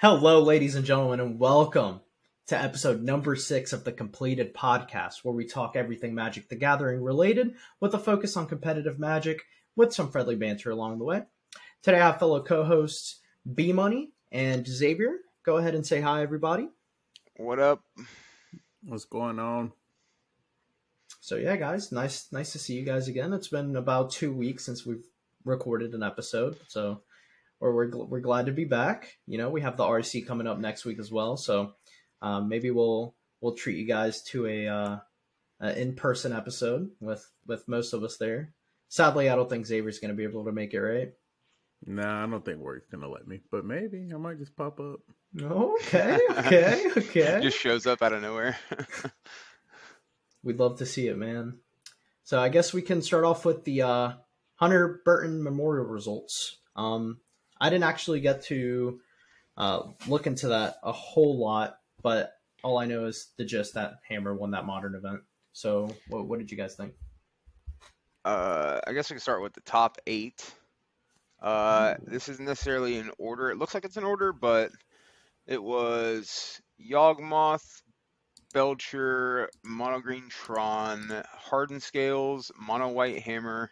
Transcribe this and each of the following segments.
Hello, ladies and gentlemen, and welcome to episode number six of the Compleated Podcast, where we talk everything Magic the Gathering related with a focus on competitive Magic with some friendly banter along the way. Today, I have fellow co hosts B Money and Xavier. Go ahead and say hi, everybody. What up? What's going on? So yeah, guys, nice nice to see you guys again. It's been about two weeks since we've recorded an episode, so or we're we're glad to be back. You know, we have the RC coming up next week as well, so um, maybe we'll we'll treat you guys to a, uh, in person episode with with most of us there. Sadly, I don't think Xavier's going to be able to make it. Right? Nah, I don't think Work's going to let me, but maybe I might just pop up. Okay, okay, okay. Just shows up out of nowhere. We'd love to see it, man. So I guess we can start off with the uh, Hunter Burton Memorial results. Um, I didn't actually get to uh, look into that a whole lot, but all I know is the gist that Hammer won that modern event. So what, what did you guys think? Uh, I guess we can start with the top eight. Uh, this isn't necessarily in order. It looks like it's in order, but it was Yawgmoth, Belcher, Mono Green Tron, Hardened Scales, Mono White Hammer,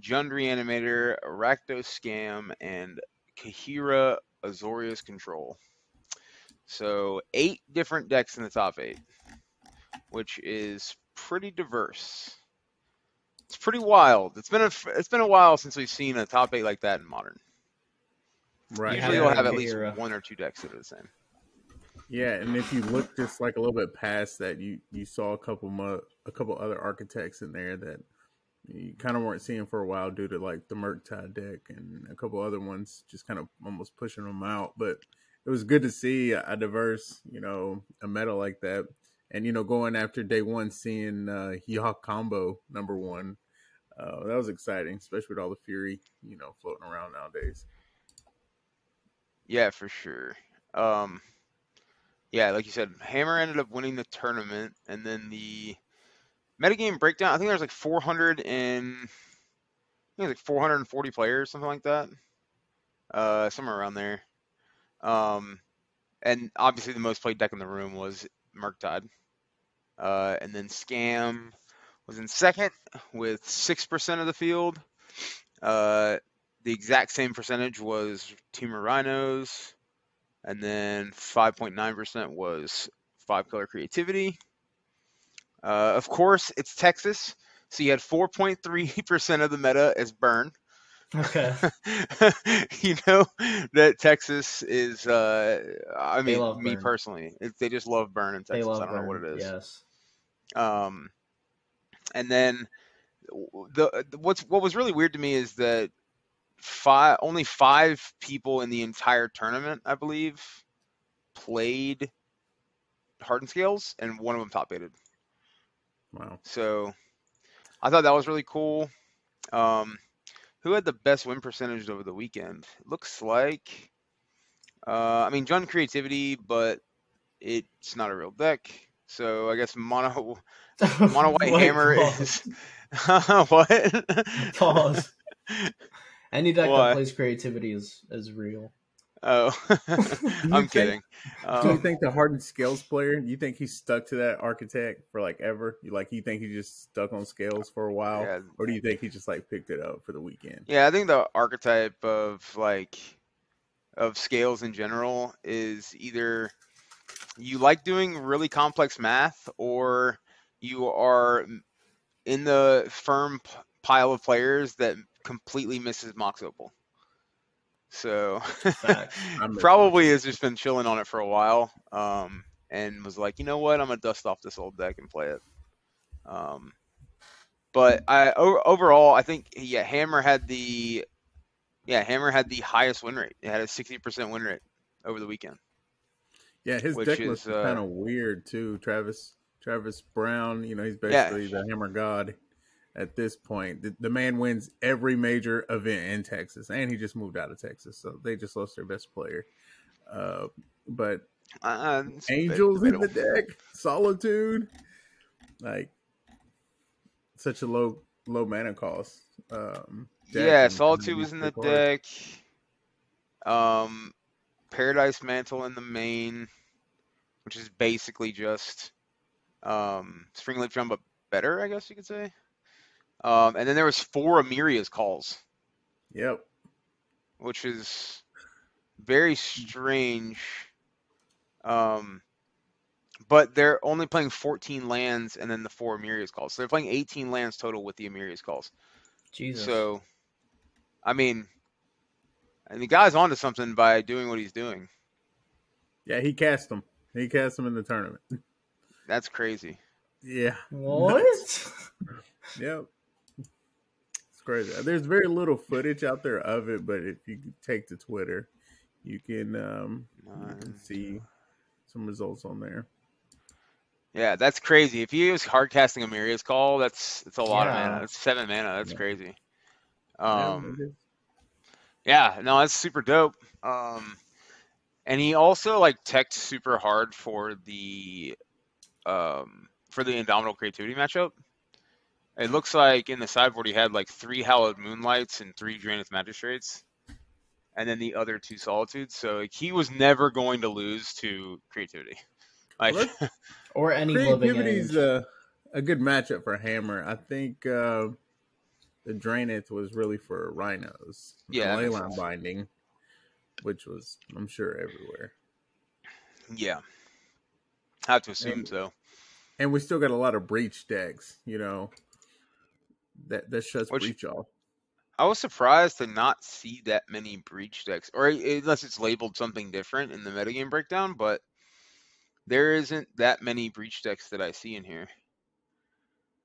Jund Reanimator, Rakdos Scam, and Kaheera Azorius Control. So eight different decks in the top eight, which is pretty diverse. It's pretty wild. It's been a it's been a while since we've seen a top eight like that in modern. Right. Usually Yeah, you'll have at least Kaheera. one or two decks that are the same. Yeah, and if you look just like a little bit past that, you you saw a couple mo- a couple other architects in there that you kind of weren't seeing for a while due to like the Murktide deck and a couple other ones just kind of almost pushing them out. But it was good to see a diverse, you know, a meta like that. And you know, going after day one, seeing uh, Yaw combo number one, uh, that was exciting, especially with all the fury, you know, floating around nowadays. Yeah, for sure. Um, yeah, like you said, Hammer ended up winning the tournament, and then the metagame breakdown. I think there's like 400 and I think like 440 players, something like that. Uh, somewhere around there. Um, and obviously the most played deck in the room was Murktide. Uh, and then Scam was in second with six percent of the field. Uh, the exact same percentage was Temur Rhinos, and then 5.9% was Five Color Creativity. Uh, of course, it's Texas, so you had 4.3% of the meta as Burn. Okay. you know that Texas is. Uh, I They mean, me Burn. personally, they just love Burn in Texas. I don't know what it is. Yes. Um, and then the, the what's what was really weird to me is that five only five people in the entire tournament, I believe, played Hardened Scales, and one of them top aided. Wow. So I thought that was really cool. Um, who had the best win percentage over the weekend? Looks like, uh, I mean, Jund Creativity, but it's not a real deck. So I guess Mono Mono White Wait, Hammer pause. is what? Pause. Any deck Why? that plays creativity is is real. Oh, I'm think- kidding. Do you Um, think the hardened scales player? You think he's stuck to that architect for like ever? You like you think he just stuck on scales for a while, yeah, or do you think he just like picked it up for the weekend? Yeah, I think the archetype of like of scales in general is either you like doing really complex math or you are in the firm p- pile of players that completely misses Mox Opal. So Facts. I'm the- probably has just been chilling on it for a while um, and was like, you know what, I'm gonna dust off this old deck and play it. Um, but I o- overall, I think yeah, Hammer had the yeah Hammer had the highest win rate. It had a 60% win rate over the weekend. Yeah, his deck is, was uh, kind of weird too. Travis Travis Brown, you know, he's Yeah. basically the hammer god at this point. The, the man wins every major event in Texas, and he just moved out of Texas, so they just lost their best player. Uh, but Uh, it's a bit Angels in the deck, Solitude, like such a low low mana cost. Um, Yeah, Solitude was in the cards. deck. Um, Paradise Mantle in the main, which is basically just um, Springleaf Drum, but better, I guess you could say. Um, and then there was four Emeria's calls, Yep. which is very strange. Um, but they're only playing 14 lands and then the four Emeria's calls. So they're playing 18 lands total with the Emeria's calls. Jesus. So, I mean, and the guy's onto something by doing what he's doing. Yeah, he cast them. He cast them in the tournament. That's crazy. Yeah. what? Yep. It's crazy. There's very little footage out there of it, but if you take to Twitter, you can um you can see some results on there. Yeah, that's crazy. If he was hard casting Emeria's call, that's that's a lot of mana. That's seven mana. That's Yeah. crazy. Yeah, Um, it is. Yeah, no, that's super dope. Um, and he also like teched super hard for the um for the Indomitable Creativity matchup. It looks like in the sideboard he had like three Hallowed Moonlights and three Drannith Magistrates, and then the other two Solitudes. So like, he was never going to lose to Creativity. Like, or any living Creativity's a, a good matchup for Hammer. I think uh, the Drannith was really for Rhinos. Yeah, that Leyline binding, which was I'm sure everywhere. yeah, I have to assume And- so. And we still got a lot of breach decks, you know. That that shuts Which- breach off. I was surprised to not see that many breach decks, or unless it's labeled something different in the metagame breakdown, but there isn't that many breach decks that I see in here.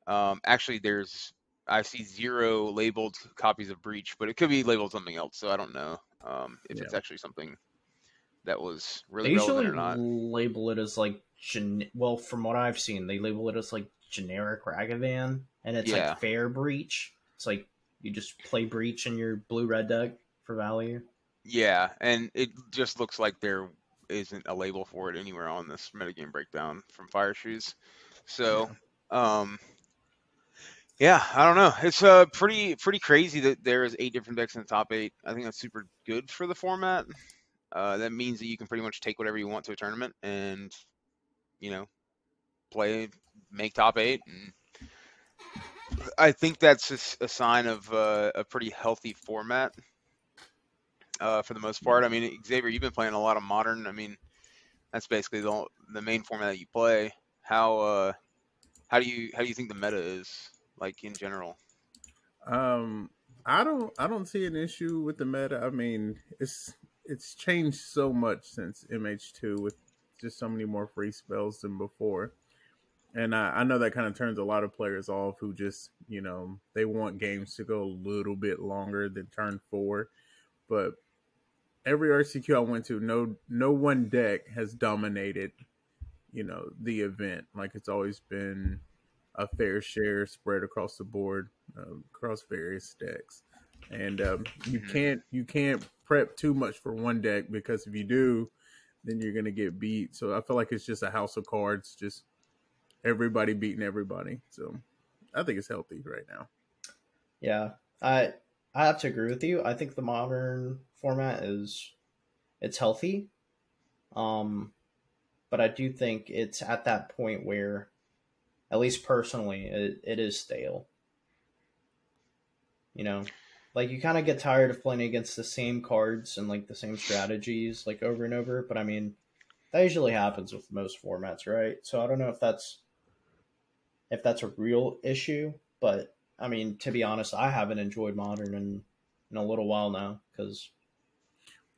Um, actually, there's I see zero labeled copies of breach, but it could be labeled something else, so I don't know um, if it's actually something that was They really usually relevant or not. label it as like gen. Well, from what I've seen, they label it as like generic Ragavan, and it's Yeah. like fair breach. It's like you just play breach in your blue red deck for value. Yeah, and it just looks like there isn't a label for it anywhere on this metagame breakdown from Fire Shoes. So, um, yeah, I don't know. It's uh pretty pretty crazy that there is eight different decks in the top eight. I think that's super good for the format. Uh, that means that you can pretty much take whatever you want to a tournament and, you know, play, make top eight, and I think that's a, sign of uh, a pretty healthy format uh, for the most part. I mean, Xavier, you've been playing a lot of modern. I mean, that's basically the the main format that you play. How uh, how do you how do you think the meta is like in general? Um, I don't, I don't see an issue with the meta. I mean, it's it's changed so much since MH2 with just so many more free spells than before, and I, I know that kind of turns a lot of players off who just, you know, they want games to go a little bit longer than turn four, but every RCQ I went to, no, no one deck has dominated, you know, the event. Like it's always been a fair share spread across the board uh, across various decks and um, you Mhm. can't you can't prep too much for one deck because if you do then you're gonna get beat so i feel like it's just a house of cards just everybody beating everybody so i think it's healthy right now Yeah, I I have to agree with you. I think the modern format is it's healthy, um, but I do think it's at that point where, at least personally, it, it is stale. You know, like you kind of get tired of playing against the same cards and like the same strategies like over and over. But I mean, that usually happens with most formats, right? So I don't know if that's if that's a real issue, but I mean, to be honest, I haven't enjoyed modern in in a little while now because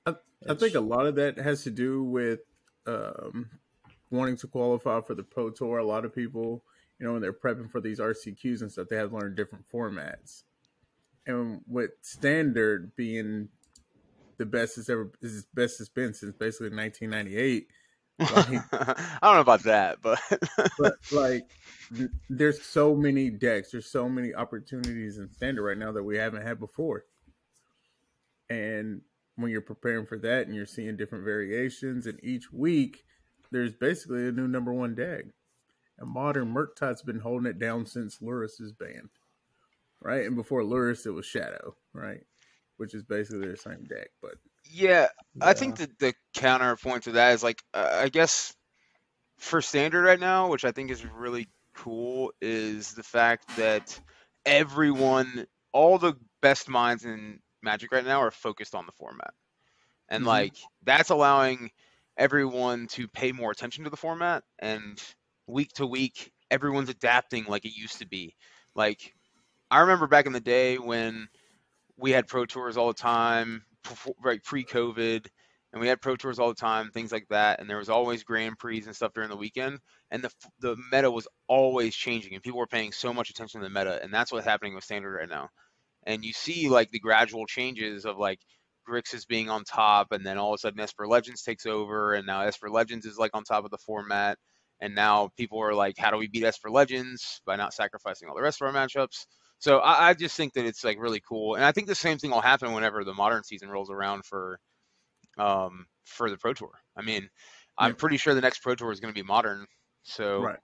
i think a lot of that has to do with um, wanting to qualify for the pro tour. A lot of people you know when they're prepping for these rcqs and stuff they have to learn different formats. And with standard being the best it's ever is best it's been since basically 1998 Like- I don't know about that, but but like there's so many decks there's so many opportunities in standard right now that we haven't had before. And when you're preparing for that and you're seeing different variations and each week there's basically a new number one deck. And modern murktide's been holding it down since Lurrus's banned right? And before luris it was shadow right? Which is basically the same deck but Yeah, I think that the counterpoint to that is like uh, I guess for standard right now, which I think is really cool, is the fact that everyone, all the best minds in Magic right now, are focused on the format, and Mhm. like that's allowing everyone to pay more attention to the format, and week to week, everyone's adapting like it used to be. Like I remember back in the day when we had pro tours all the time, right pre-COVID, and we had pro tours all the time, things like that. And there was always Grand Prix and stuff during the weekend, and the the meta was always changing, and people were paying so much attention to the meta, and that's what's happening with standard right now. And you see like the gradual changes of like Grixis being on top, and then all of a sudden Esper Legends takes over, and now Esper Legends is like on top of the format. And now people are like, how do we beat Esper Legends by not sacrificing all the rest of our matchups? So I, I just think that it's like really cool, and I think the same thing will happen whenever the modern season rolls around for, um, for the Pro Tour. I mean, I'm pretty sure the next Pro Tour is going to be modern. So, Right.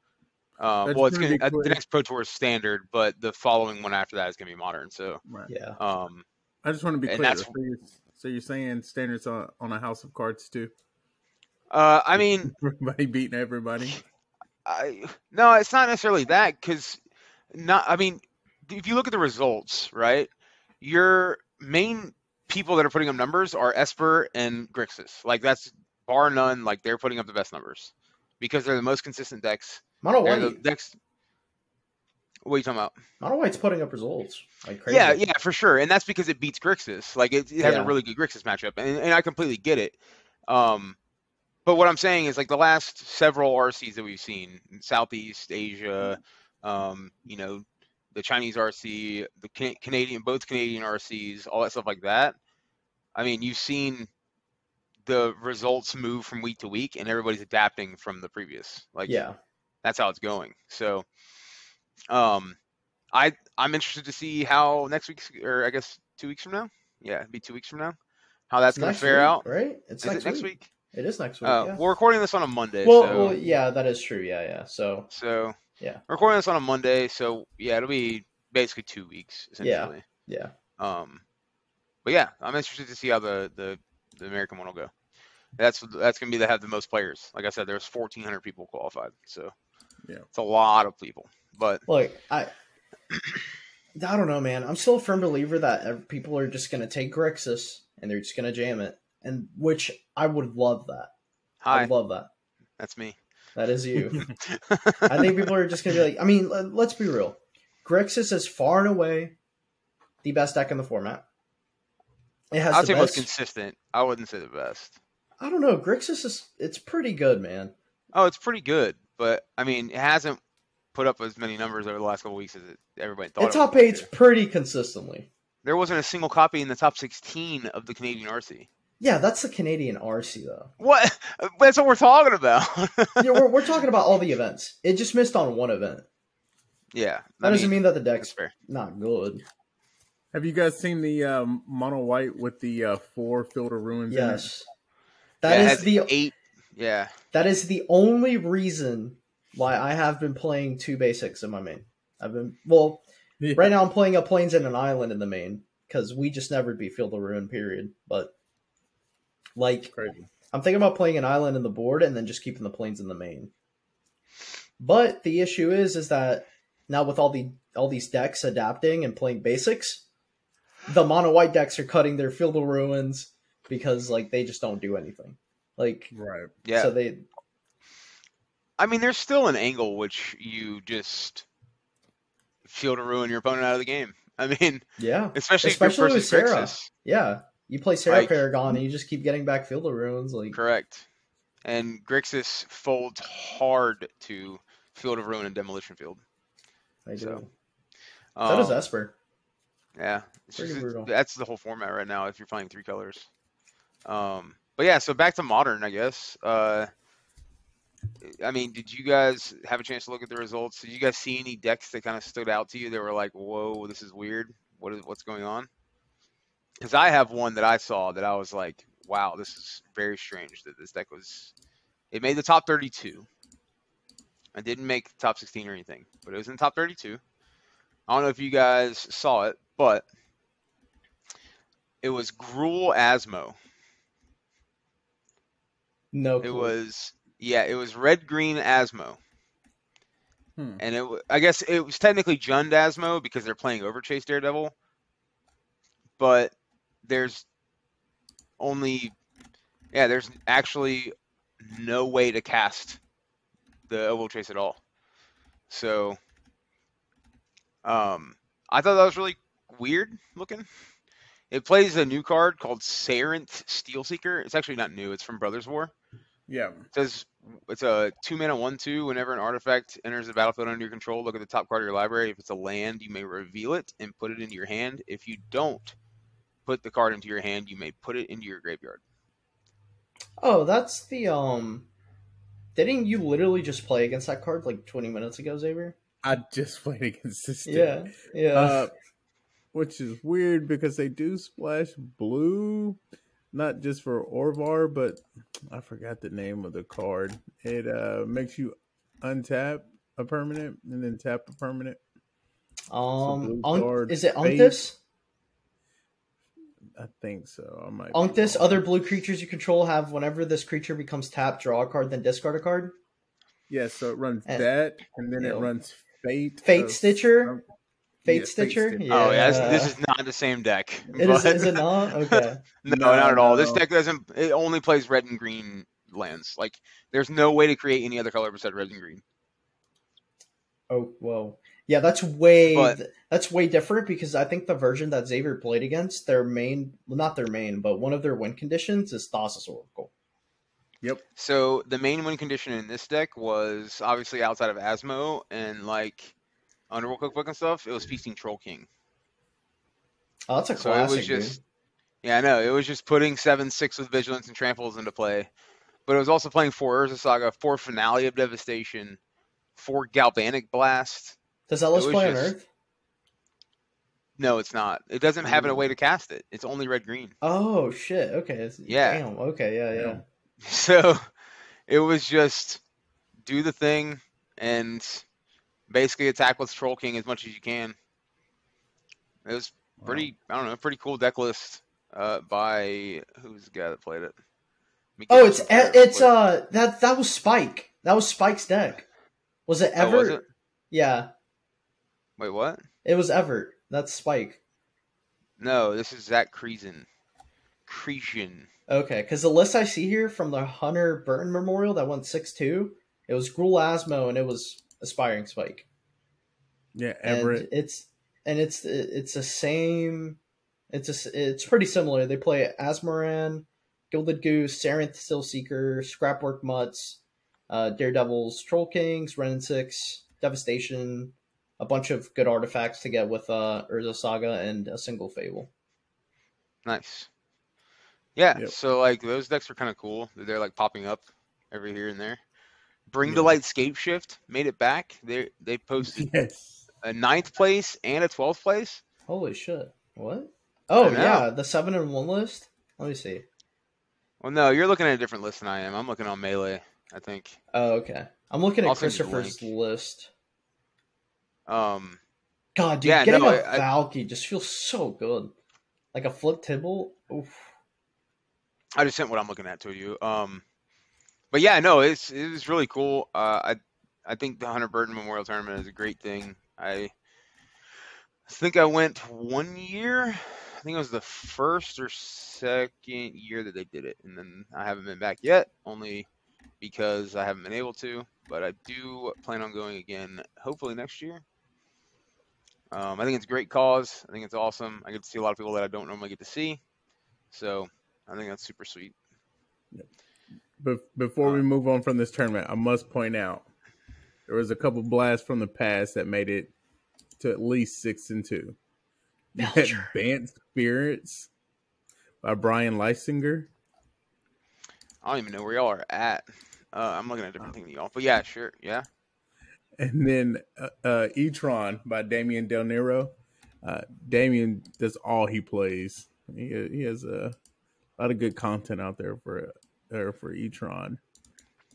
um, well, it's gonna be uh, the next Pro Tour is standard, but the following one after that is going to be modern. So, Right. Yeah. um, I just want to be clear. that's- So you're, so you're saying standards on, on a house of cards too? uh, I mean, Everybody beating everybody. I no, it's not necessarily that because not. I mean, if you look at the results, right, your main people that are putting up numbers are Esper and Grixis. Like that's bar none. Like they're putting up the best numbers because they're the most consistent decks. Mono They're the White. decks. What are you talking about? Mono White's putting up results like crazy. Yeah, yeah, for sure, and that's because it beats Grixis. Like it, it has Yeah. a really good Grixis matchup, and, and I completely get it. Um, but what I'm saying is like the last several RCs that we've seen, in Southeast Asia, um, you know, the Chinese RC, the Can- Canadian, both Canadian RCs, all that stuff like that. I mean, you've seen the results move from week to week, and everybody's adapting from the previous. Like, yeah. that's how it's going. So, um, I I'm interested to see how next week, or I guess two weeks from now. Yeah, it'd be two weeks from now. How that's going to fare week, out. right? It's Is next, it next week. week? It is next week. Uh, yeah. We're recording this on a Monday. well, so, well, yeah, that is true. Yeah, yeah. So so Yeah. we're recording this on a Monday. So yeah, it'll be basically two weeks essentially. yeah, Yeah. Um, but yeah, I'm interested to see how the the, the American one will go. That's that's gonna be to have the most players. Like I said, there's 1,400 people qualified, so Yeah. it's a lot of people. But look, I, I don't know, man. I'm still a firm believer that people are just gonna take Grixis and they're just gonna jam it, and which I would love that. hi, I'd love that. that's me. That is you. I think people are just gonna be like. I mean, let- let's be real. Grixis is far and away the best deck in the format. It has I'd the say most best. consistent. I wouldn't say the best. I don't know. Grixis is it's pretty good, man. Oh, it's pretty good, but I mean, it hasn't put up as many numbers over the last couple weeks as it, everybody thought. It it top gonna eights do. pretty consistently. There wasn't a single copy in the top 16 of the Canadian RC. Yeah, that's the Canadian RC though. What? That's what we're talking about. yeah, we're, we're talking about all the events. It just missed on one event. yeah, That I doesn't mean that the that's deck's fair. not good. Have you guys seen the um, mono white with the uh, four field of ruins? in? Yes, that yeah, it is has the eight. Yeah, that is the only reason why I have been playing two basics in my main. I've been well Yeah. right now. I'm playing a plains and an island in the main because we just never beat Field of Ruin. Period. But like Crazy. I'm thinking about playing an island in the board and then just keeping the planes in the main. But the issue is, is that now with all the all these decks adapting and playing basics, the mono white decks are cutting their field of ruins because like they just don't do anything. Like Right. yeah. so they I mean, there's still an angle which you just feel to ruin your opponent out of the game. I mean, yeah especially, Especially if with you're versus Serra. Grixis. yeah you play Serra Like- Paragon and you just keep getting back field of ruins like Correct. And Grixis folds hard to Field of Ruin and Demolition Field. I do. So, so does Um, Esper. Yeah, just, that's the whole format right now if you're playing three colors. Um, but yeah, so back to modern, I guess. Uh, I mean, did you guys have a chance to look at the results? Did you guys see any decks that kind of stood out to you? That were like, "Whoa, this is weird. What is what's going on?" Because I have one that I saw that I was like, "Wow, this is very strange." That this deck was, it made the top 32. I didn't make the top 16 or anything, but it was in the top 32. I don't know if you guys saw it, but it was Gruul Asmo. No, It was yeah, it was red green Asmo, Hmm. and it I guess it was technically Jund Asmo because they're playing Overchase Daredevil, but there's only yeah, there's actually no way to cast the Overchase at all. So, um, I thought that was really weird looking. It plays a new card called Sarinth Steelseeker. It's actually not new. It's from Brothers War. Yeah. It says it's a two mana one two. Whenever an artifact enters the battlefield under your control, look at the top card of your library. If it's a land, you may reveal it and put it into your hand. If you don't put the card into your hand, you may put it into your graveyard. Oh, that's the um. Didn't you literally just play against that card like 20 minutes ago, Xavier? I just played against this. dude. Yeah, yeah. Uh, which is weird because they do splash blue, not just for Orvar, but I forgot the name of the card. It uh makes you untap a permanent and then tap a permanent. um, blue Un- is it fade. Unctus? I think so. I might. be Unctus, wrong. other blue creatures you control have whenever this creature becomes tapped, draw a card, then discard a card. Yeah, so it runs And- that, and then Yeah. it runs Fate. Fate uh, Stitcher? um, Fate yeah, Stitcher? Stitcher. Yeah. Oh yeah, this, this is not the same deck. It is, but- is it not? Okay. no, No, not at all. This deck doesn't. It only plays red and green lands. Like, there's no way to create any other color besides red and green. Oh, whoa. Yeah, that's way But- that's way different because I think the version that Xavier played against, their main well, not their main, but one of their win conditions is Thassa's Oracle. Yep. So the main win condition in this deck was obviously outside of Asmo and like Underworld Cookbook and stuff. It was feasting Troll King. Oh, that's a So it was just, dude. yeah, I know. It was just putting seven six with vigilance and tramples into play, but it was also playing four Urza Saga, four Finale of Devastation, four Galvanic Blast. Does Ellis was play on Earth? No, it's not. It doesn't have a way to cast it. It's only red green. Oh shit. Okay. It's- Yeah. Damn. Okay. Yeah. Yeah. So it was just do the thing and basically attack with Troll King as much as you can. It was Wow. pretty, I don't know, pretty cool deck list uh, by who's the guy that played it? Me Oh, it's some credit real it's uh that that was Spike. That was Spike's deck. Was it Oh, ever? was it? Yeah, Wait, what? it was Everett. That's Spike. No, this is Zach Creason. Creason. Okay, because the list I see here from the Hunter Burton Memorial that went six two, it was Gruul Asmo and it was Aspiring Spike. Yeah, and Everett. it's and it's it's the same. It's a, it's pretty similar. They play Asmoran, Gilded Goose, Sarinth Steelseeker, Scrapwork Mutts, uh, Daredevils, Troll Kings, Wrenn and Six, Devastation, a bunch of good artifacts to get with uh, Urza Saga and a single Fable. Nice. Yeah, Yep. so like those decks are kind of cool. They're like popping up every here and there. Bring to Yeah. Light Scapeshift made it back. They they posted Yes. a ninth place and a twelfth place. Holy shit! What? Oh yeah, the seven and one list. Let me see. Well, no, you're looking at a different list than I am. I'm looking on Melee. I think. Oh okay. I'm looking at I'll send you the Christopher's list. Um, God, dude, Yeah, getting no, a I- Valky just feels so good. Like a flip Tibalt. Oof. I just sent what I'm looking at to you. Um, but yeah, no, it's it was really cool. Uh, I I think the Hunter Burton Memorial Tournament is a great thing. I think I went one year. I think it was the first or second year that they did it, and then I haven't been back yet, only because I haven't been able to. But I do plan on going again, hopefully next year. Um, I think it's a great cause. I think it's awesome. I get to see a lot of people that I don't normally get to see. So I think that's super sweet. But before we Uh, move on from this tournament, I must point out there was a couple blasts from the past that made it to at least six and two. You had Bant Spirits by Brian Leisinger. I don't even know where y'all are at. Uh, I'm looking at a different thing than y'all. But yeah, sure. Yeah. And then uh, uh, Etron by Damian Del Nero. Uh, Damien does all he plays. He, he has a lot of good content out there for uh, for Etron.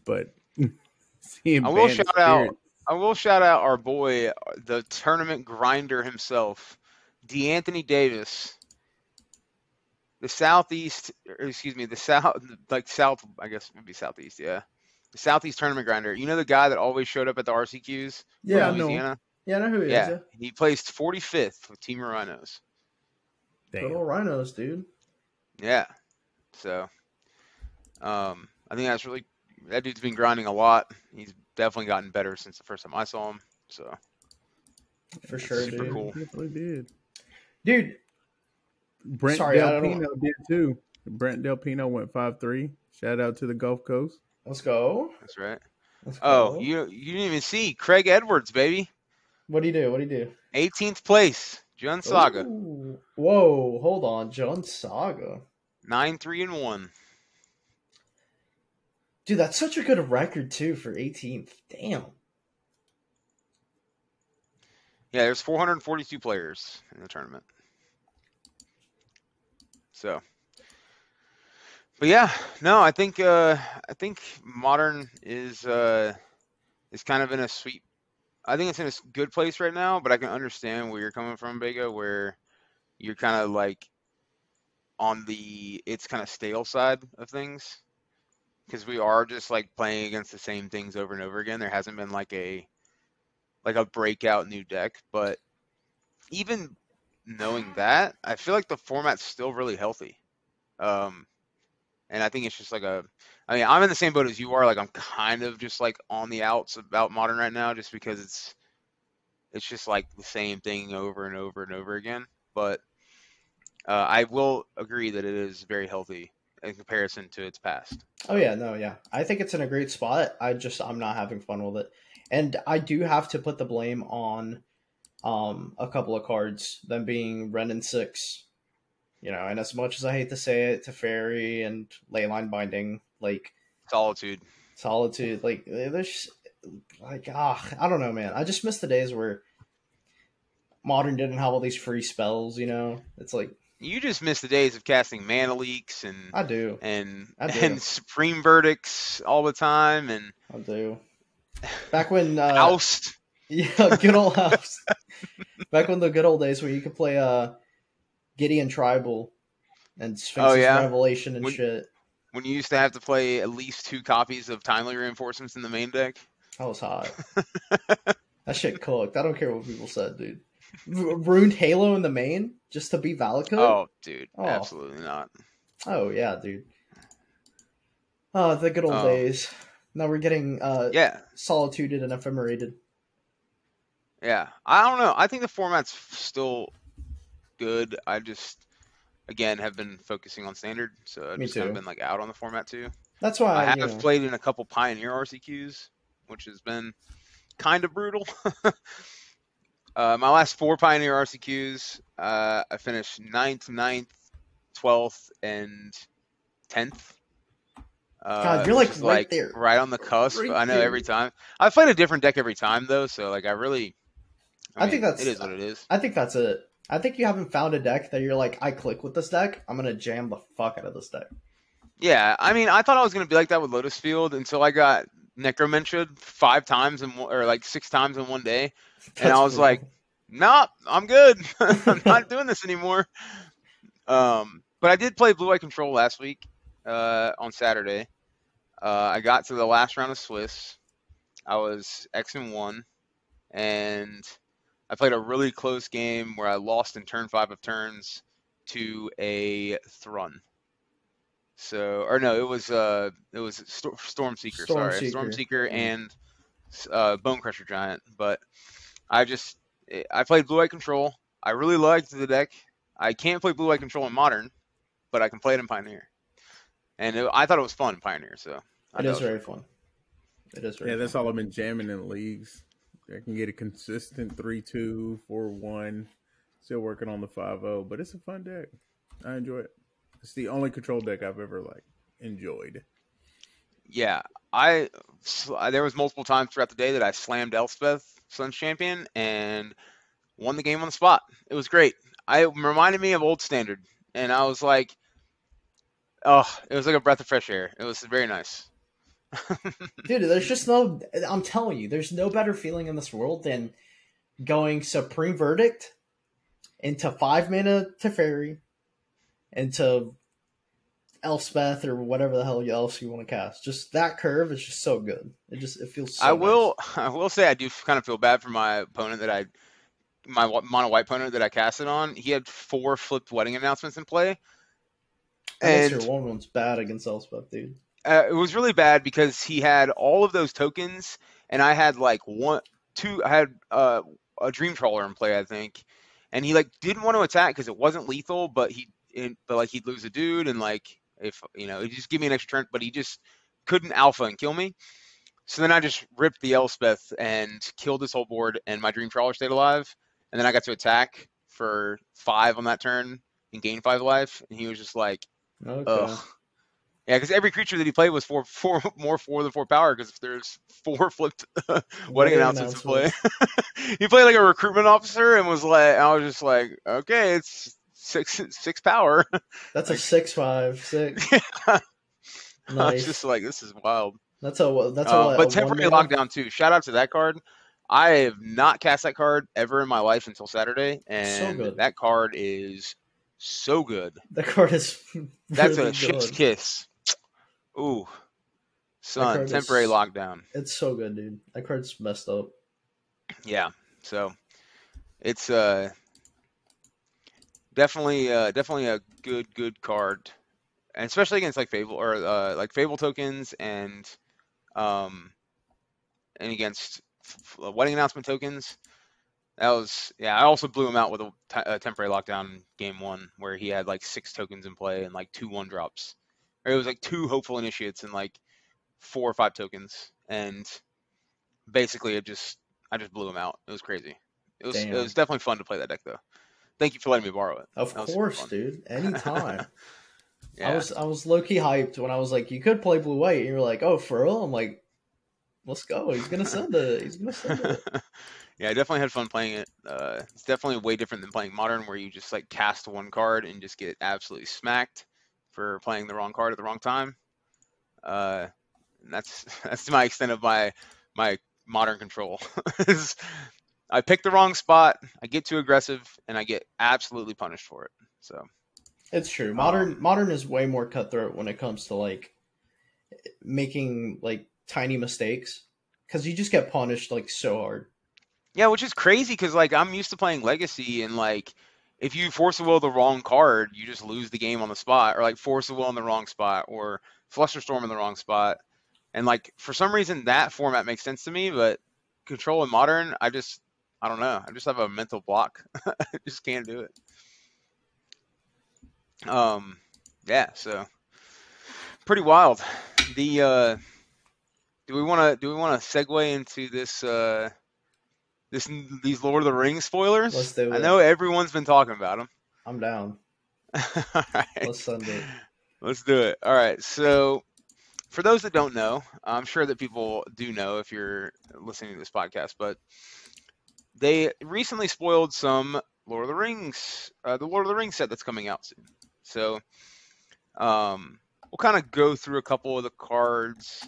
But seeing I will shout out- I will shout out our boy, the tournament grinder himself, DeAnthony Davis. the southeast, excuse me, the south, like south, I guess maybe southeast, yeah, the southeast tournament grinder. You know the guy that always showed up at the RCQs Yeah, from I know. Yeah, I know who he Yeah, is. he placed 45th with Temur Rhinos. Yeah. Damn. Good old rhinos, dude. Yeah, so um, I think that's really that dude's been grinding a lot. He's definitely gotten better since the first time I saw him. So For sure, super dude. cool. Definitely did. Dude, Brent Sorry, I Del don't- Pino did too. Brent Del Pino went five three. Shout out to the Gulf Coast. Let's go. that's right. Let's Oh, go. you you didn't even see Craig Edwards, baby, What do you do? What do you do? 18th place, Jund Saga, Ooh. Whoa, hold on, Jund Saga. nine three and one. Dude, that's such a good record too for 18th. Damn. Yeah, there's 442 players in the tournament. So, but yeah, no, I think uh, I think modern is uh, is kind of in a sweet. I think it's in a good place right now, but I can understand where you're coming from, Bega, where you're kind of like on the it's kind of stale side of things because we are just like playing against the same things over and over again. There hasn't been like a like a breakout new deck, but even knowing that, I feel like the format's still really healthy. Um, and I think it's just like a, I mean, I'm in the same boat as you are. Like I'm kind of just like on the outs about modern right now, just because it's, it's just like the same thing over and over and over again. But uh, I will agree that it is very healthy in comparison to its past. Oh yeah, no, yeah. I think it's in a great spot. I just I'm not having fun with it. And I do have to put the blame on um a couple of cards, them being Wrenn and Six. You know, and as much as I hate to say it to Fairy and Leyline Binding, like Solitude. Solitude, like there's like ah, I don't know, man. I just miss the days where Modern didn't have all these free spells, you know? It's like You just miss the days of casting mana leaks and I do. and I do. and supreme verdicts all the time and I do. Back when uh oust. Yeah, good old house. Back when the good old days where you could play uh Gideon Tribal and Sphinx's Oh, yeah? Revelation and When- shit. when you used to have to play at least two copies of timely reinforcements in the main deck. That was hot. that shit cooked. I don't care what people said, dude. R- Runed Halo in the main just to be Valakut? Oh, dude, Oh. absolutely not. Oh, yeah, dude. Oh, the good old Oh. days. Now we're getting uh Yeah, solituded and ephemerated. yeah. I don't know. I think the format's still good. I just, again, have been focusing on standard, so I've Me just kind of been like out on the format too. That's why I I, have you know, played in a couple Pioneer RCQs, which has been kind of brutal. uh, my last four Pioneer RCQs, uh, I finished ninth, ninth, twelfth, and tenth. Uh, God, you're, like, right there. right on the cusp. Right I know there. every time. I've played a different deck every time though, so like I really. I think mean, that's- it is what it is. I think that's it. I think you haven't found a deck that you're like, I click with this deck, I'm gonna jam the fuck out of this deck. Yeah, I mean, I thought I was gonna be like that with Lotus Field until I got Necromentia five times in one, or like six times in one day, and I was brutal. like, "Nah, I'm good. I'm not doing this anymore." Um, but I did play Blue Eye Control last week uh, on Saturday. Uh, I got to the last round of Swiss. I was X and one, and I played a really close game where I lost in turn five of turns to a Thrun. So, or no, it was uh, it was Sto- Storm Seeker. Storm sorry, Seeker. Storm Seeker and uh, Bone Crusher Giant. But I just I played Blue Eye Control. I really liked the deck. I can't play Blue Eye Control in Modern, but I can play it in Pioneer. And it, I thought it was fun in Pioneer. So I It thought is very fun. It is very Yeah, that's all I've been jamming in leagues. I can get a consistent 3 2, 4 1. Still working on the 5 0, but it's a fun deck. I enjoy it. It's the only control deck I've ever like enjoyed. Yeah, I there was multiple times throughout the day that I slammed Elspeth Sun's champion and won the game on the spot. It was great. I it reminded me of old standard, and I was like, oh, it was like a breath of fresh air. It was very nice. Dude, there's just no. I'm telling you, there's no better feeling in this world than going Supreme Verdict into five mana Teferi into Elspeth or whatever the hell else you want to cast. Just that curve is just so good. It just it feels. So I nice. will. I will say I do kind of feel bad for my opponent that I, my mono white opponent that I casted on. He had four flipped wedding announcements in play, and your one one's bad against Elspeth, dude. Uh, it was really bad because he had all of those tokens, and I had like one, two. I had uh, a dream trawler in play, I think, and he like didn't want to attack because it wasn't lethal, but he, in, but like he'd lose a dude, and like if you know, he just give me an extra turn, but he just couldn't alpha and kill me. So then I just ripped the Elspeth and killed this whole board, and my dream trawler stayed alive, and then I got to attack for five on that turn and gain five life, and he was just like. Okay. Ugh. Yeah, because every creature that he played was four, four more four than four power. Because if there's four flipped wedding Wedding announcements to play. he played like a recruitment officer and was like, I was just like, okay, it's six six power. That's a six five six. I was Nice. just like, this is wild. That's a that's Uh, a, but a temporary lockdown too. Shout out to that card. I have not cast that card ever in my life until Saturday, and good. that card is so good. The card is That's a chip's good. kiss. Ooh, son, card is- temporary lockdown. It's so good, dude. That card's messed up. Yeah, so it's uh definitely uh definitely a good good card, and especially against like Fable or uh like Fable tokens and um and against f- f- wedding announcement tokens. That was yeah. I also blew him out with a, t- a temporary lockdown game one where he had like six tokens in play and like two one drops. Or it was like two hopeful initiates and like four or five tokens, and basically it just I just blew them out. It was crazy. It was Damn. it was definitely fun to play that deck though. Thank you for letting me borrow it. Of That course, dude. Anytime. Yeah. I was I was low key hyped when I was like, you could play blue white, and you're like, oh, for real? I'm like, let's go. He's gonna send it. He's gonna send it. yeah, I definitely had fun playing it. Uh, it's definitely way different than playing modern, where you just like cast one card and just get absolutely smacked for playing the wrong card at the wrong time. Uh, and that's that's my extent of my my modern control. I pick the wrong spot, I get too aggressive, and I get absolutely punished for it. So It's true. Modern Um, modern is way more cutthroat when it comes to like making like tiny mistakes because you just get punished like so hard. Yeah, which is crazy because like I'm used to playing Legacy and like if you Force of Will the wrong card, you just lose the game on the spot, or like Force of Will in the wrong spot, or Flusterstorm in the wrong spot. And like for some reason that format makes sense to me, but control in modern, I just I don't know. I just have a mental block. I just can't do it. Um yeah, so pretty wild. The uh do we want to do we want to segue into this uh this these Lord of the Rings spoilers? Let's do I know everyone's been talking about them. I'm down. All right. Let's send it. Let's do it. All right. So, for those that don't know, I'm sure that people do know if you're listening to this podcast, but they recently spoiled some Lord of the Rings, uh, the Lord of the Rings set that's coming out soon. So, um, we'll kind of go through a couple of the cards,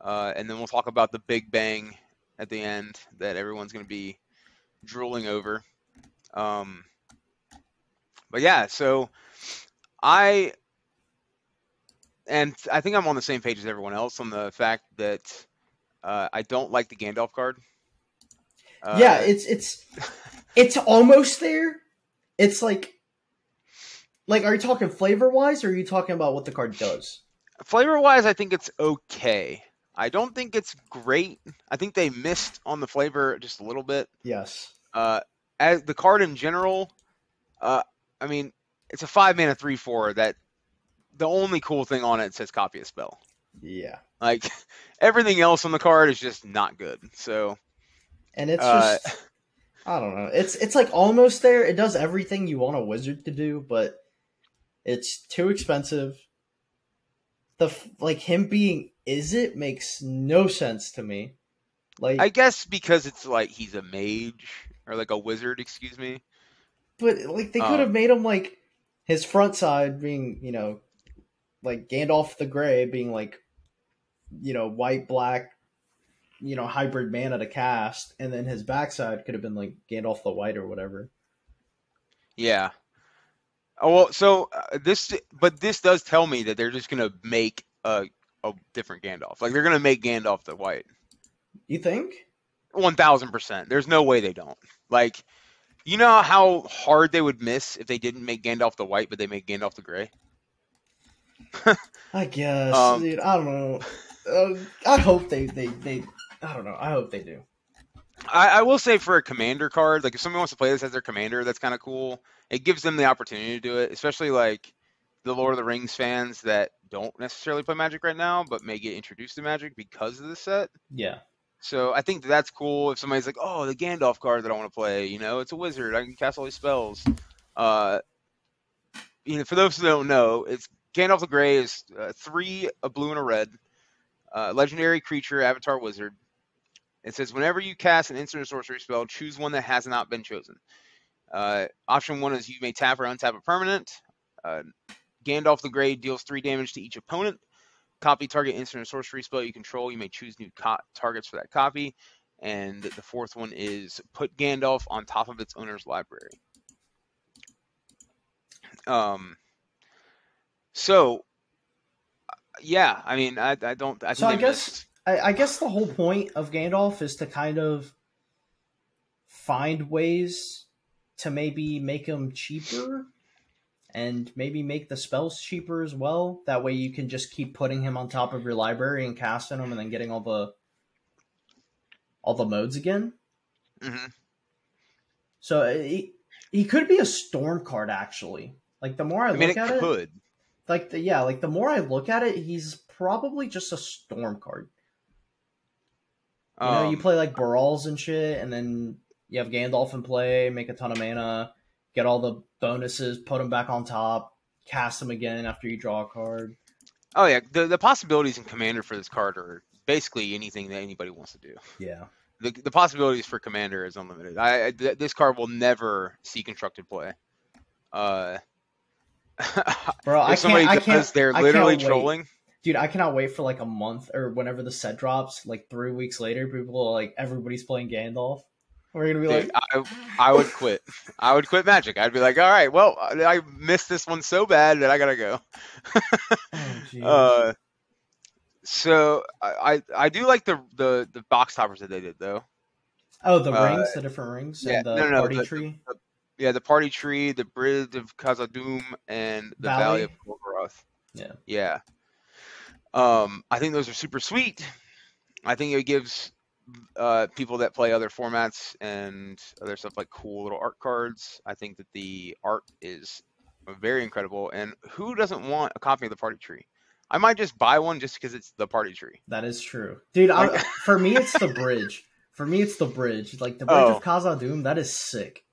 uh, and then we'll talk about the Big Bang at the end that everyone's going to be drooling over. Um, but yeah, so I and I think I'm on the same page as everyone else on the fact that uh, I don't like the Gandalf card. Uh, yeah, it's it's it's almost there. It's like like are you talking flavor wise or are you talking about what the card does? flavor wise, I think it's okay. I don't think it's great. I think they missed on the flavor just a little bit. Yes. Uh, as the card in general, uh, I mean, it's a five mana three four that the only cool thing on it says copy a spell. Yeah. Like everything else on the card is just not good. So And it's Uh, just I don't know. It's it's like almost there. It does everything you want a wizard to do, but it's too expensive. The like him being is it makes no sense to me. Like I guess because it's like he's a mage or like a wizard, excuse me. But like they could Um, have made him like his front side being, you know, like Gandalf the Grey being like, you know, white black, you know, hybrid mana to cast, and then his backside could have been like Gandalf the White or whatever. Yeah. Oh well, so uh, this, but this does tell me that they're just gonna make a a different Gandalf. Like they're gonna make Gandalf the white. You think? One thousand percent. There's no way they don't. Like, you know how hard they would miss if they didn't make Gandalf the white, but they make Gandalf the gray. I guess, Um, dude. I don't know. Uh, I hope they, they, they. I don't know. I hope they do. I, I will say for a commander card, like if somebody wants to play this as their commander, that's kind of cool. It gives them the opportunity to do it, especially like the Lord of the Rings fans that don't necessarily play Magic right now, but may get introduced to Magic because of the set. Yeah. So I think that's cool. If somebody's like, "Oh, the Gandalf card that I want to play," you know, it's a wizard. I can cast all these spells. Uh, you know, for those who don't know, it's Gandalf the Grey is uh, three, a blue and a red, uh, legendary creature, avatar wizard. It says whenever you cast an instant or sorcery spell, choose one that has not been chosen. Uh, option one is you may tap or untap a permanent. Uh, Gandalf the Grey deals three damage to each opponent. Copy target instant or sorcery spell you control. You may choose new co- targets for that copy. And the fourth one is put Gandalf on top of its owner's library. Um. So, uh, yeah, I mean, I, I don't. I think So I guess I, I guess the whole point of Gandalf is to kind of find ways to maybe make him cheaper and maybe make the spells cheaper as well. That way you can just keep putting him on top of your library and casting him and then getting all the all the modes again. Mhm. So uh, he, he could be a storm card actually. Like the more I, I mean, look it at it, could. like the yeah, like the more I look at it, he's probably just a storm card. You know, you Um, play like Barals and shit, and then you have Gandalf in play, make a ton of mana, get all the bonuses, put them back on top, cast them again after you draw a card. Oh yeah, the the possibilities in Commander for this card are basically anything that anybody wants to do. Yeah. The the possibilities for Commander is unlimited. I, I th- this card will never see constructed play. Uh, Bro, I somebody can't, I can't, they're I literally can't trolling. Dude, I cannot wait for like a month or whenever the set drops, like three weeks later, people are like, everybody's playing Gandalf. We're gonna be Dude, like, I, I would quit. I would quit Magic. I'd be like, all right, well, I missed this one so bad that I gotta go. oh. Uh, so I, I do like the the the box toppers that they did though. oh, the uh, rings, the different rings, yeah, and the no, no, party the- tree. Yeah, the party tree, the bridge of Khazad-dûm, and the Valley. Valley, of Gorgoroth. Yeah. Yeah. Um, I think those are super sweet. I think it gives uh, people that play other formats and other stuff like cool little art cards. I think that the art is very incredible. And who doesn't want a copy of the party tree? I might just buy one just because it's the party tree. That is true, dude. I, for me, it's the bridge. For me, it's the bridge. Like the bridge Oh. of Khazad-dûm. That is sick.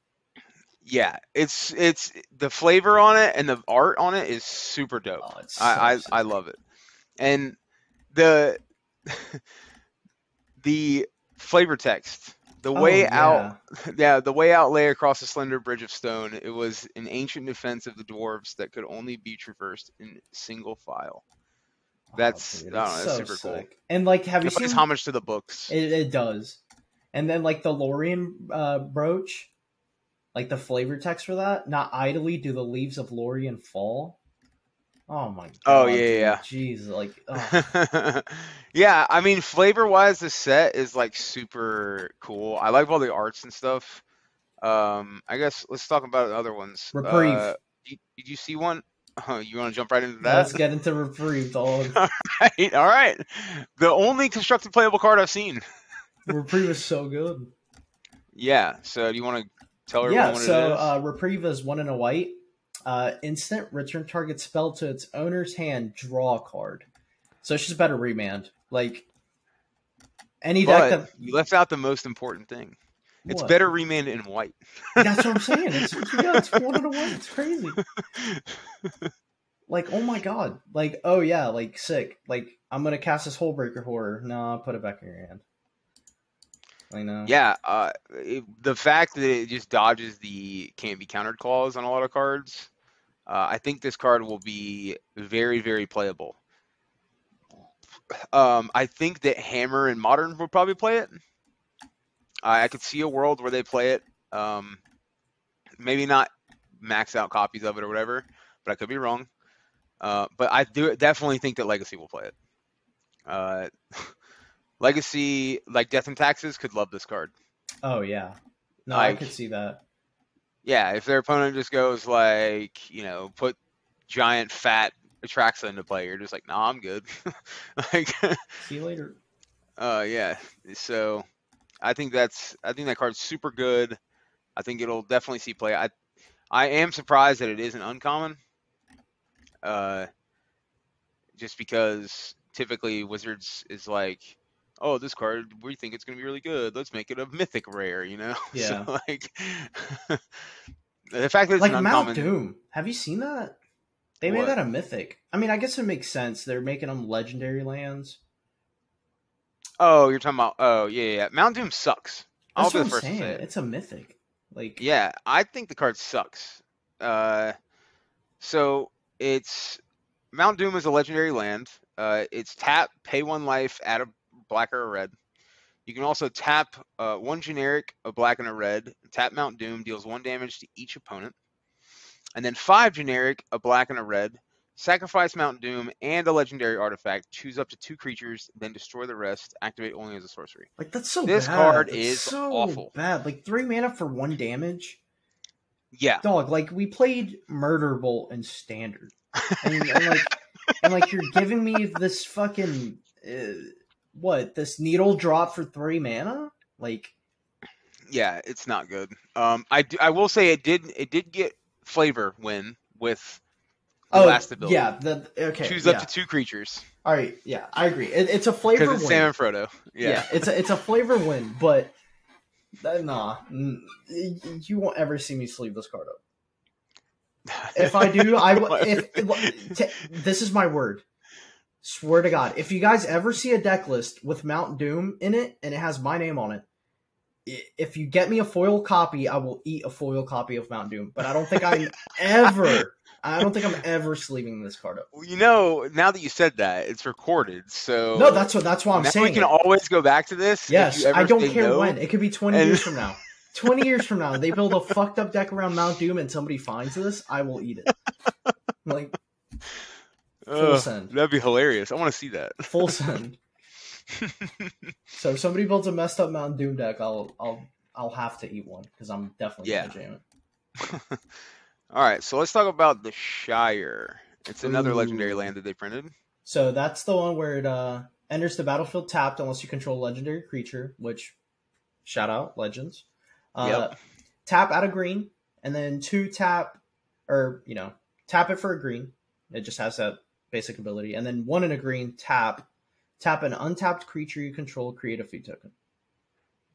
Yeah, it's it's the flavor on it and the art on it is super dope. Oh, so I, I. I love it, and the the flavor text, the Oh, way yeah. out, yeah, the way out lay across a slender bridge of stone. It was an ancient defense of the dwarves that could only be traversed in single file. Oh, That's- dude, I don't know, that's super cool. sick. And like, have you It pays seen? homage to the books. It, it does. And then like the Lorien uh, brooch, like the flavor text for that. Not idly do the leaves of Lorien fall. Oh my god. Oh, yeah, dude. yeah. Jeez, like ugh. yeah, I mean, flavor wise, the set is like super cool. I like all the arts and stuff. Um, I guess let's talk about other ones. Reprieve. Uh, did, did you see one? Oh, you want to jump right into that? let's get into reprieve, dog. right, all right. The only constructed playable card I've seen. reprieve is so good. Yeah. So do you want to tell everyone Yeah, what so it is? uh, reprieve is one in a white. Uh, instant return target spell to its owner's hand. Draw a card. So it's just better remand. Like any deck that you left out the most important thing. It's What? better remand in white. That's what I'm saying. It's yeah, it's one a white. It's crazy. Like oh my god. Like oh yeah. Like sick. Like I'm gonna cast this Hullbreaker horror. No, put it back in your hand. I know. Yeah, uh, it, the fact that it just dodges the can't be countered clause on a lot of cards, uh, I think this card will be very, very playable. Um, I think that Hammer and Modern will probably play it. I I could see a world where they play it. Um, maybe not max out copies of it or whatever, but I could be wrong. Uh, but I do definitely think that Legacy will play it. Uh, Legacy, like Death and Taxes, could love this card. Oh yeah, no, I could see that. Yeah, if their opponent just goes like, you know, put giant fat Atraxa into play, you're just like, nah, I'm good. like, See you later. uh, yeah. So, I think that's I think that card's super good. I think it'll definitely see play. I I am surprised that it isn't uncommon. Uh, just because typically Wizards is like, oh, this card we think it's gonna be really good. Let's make it a mythic rare, you know? Yeah. so like, the fact that it's Like Mount uncommon. Doom. Have you seen that? They made that a mythic. I mean, I guess it makes sense. They're making them legendary lands. Oh, you're talking about. Oh, yeah, yeah. Mount Doom sucks. I'll That's be what the I'm saying. to say it. It's a mythic. Like Yeah, I think the card sucks. Uh, so it's Mount Doom is a legendary land. Uh, it's tap, pay one life, add a black or a red. You can also tap uh, one generic, a black and a red. Tap Mount Doom deals one damage to each opponent, and then five generic, a black and a red. Sacrifice Mount Doom and a legendary artifact. Choose up to two creatures, then destroy the rest. Activate only as a sorcery. Like that's so bad. This bad. card That's is so awful. bad. Like three mana for one damage. Yeah, Dog, like we played Murder Bolt in standard. And, and like and like you're giving me this fucking uh, what, this needle drop for three mana? Like yeah, it's not good. Um, I, do- I will say it did it did get flavor win with the oh last ability. yeah, the okay. choose yeah. up to two creatures All right, yeah, I agree. It, it's a flavor because it's win. Sam and Frodo. yeah. Yeah, it's a it's a flavor win, but uh, nah, you won't ever see me sleeve this card up. If I do, I will. If, if t- this is my word, swear to God, if you guys ever see a deck list with Mount Doom in it and it has my name on it, if you get me a foil copy, I will eat a foil copy of Mount Doom. But I don't think I'm ever. I don't think I'm ever sleeving this card up. Well, you know, now that you said that, it's recorded. So No, that's what. That's why I'm saying. we can it. always go back to this. Yes, I don't care no. when. It could be 20 and- years from now. 20 years from now, they build a fucked up deck around Mount Doom and somebody finds this, I will eat it. Like, full Ugh, send. that'd be hilarious. I want to see that. full send. So if somebody builds a messed up Mountain Doom deck, I'll I'll I'll have to eat one because I'm definitely Yeah. gonna jam it. All right, so let's talk about the Shire. It's another legendary land that they printed. So that's the one where it uh, enters the battlefield tapped unless you control a legendary creature, which shout out legends. Uh, Yep. Tap out of green, and then two tap, or you know, tap it for a green. It just has that basic ability, and then one in a green tap, tap an untapped creature you control, create a food token.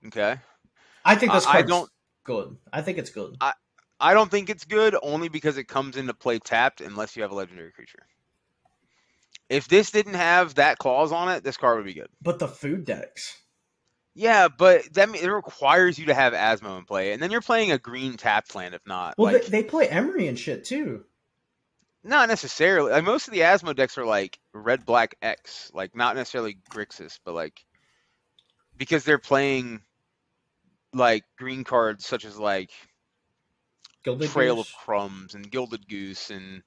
Okay. I think uh, this I- I don't- good. I think it's good. I don't think it's good only because it comes into play tapped unless you have a legendary creature. If this didn't have that clause on it, this card would be good. But the food decks. Yeah, but that it requires you to have Asmo in play, and then you're playing a green tapped land. If not, Well, like they, they play Emery and shit too. Not necessarily. Like, most of the Asmo decks are like red black X, like not necessarily Grixis, but like because they're playing like green cards such as like Gilded Trail Goose. of Crumbs and Gilded Goose and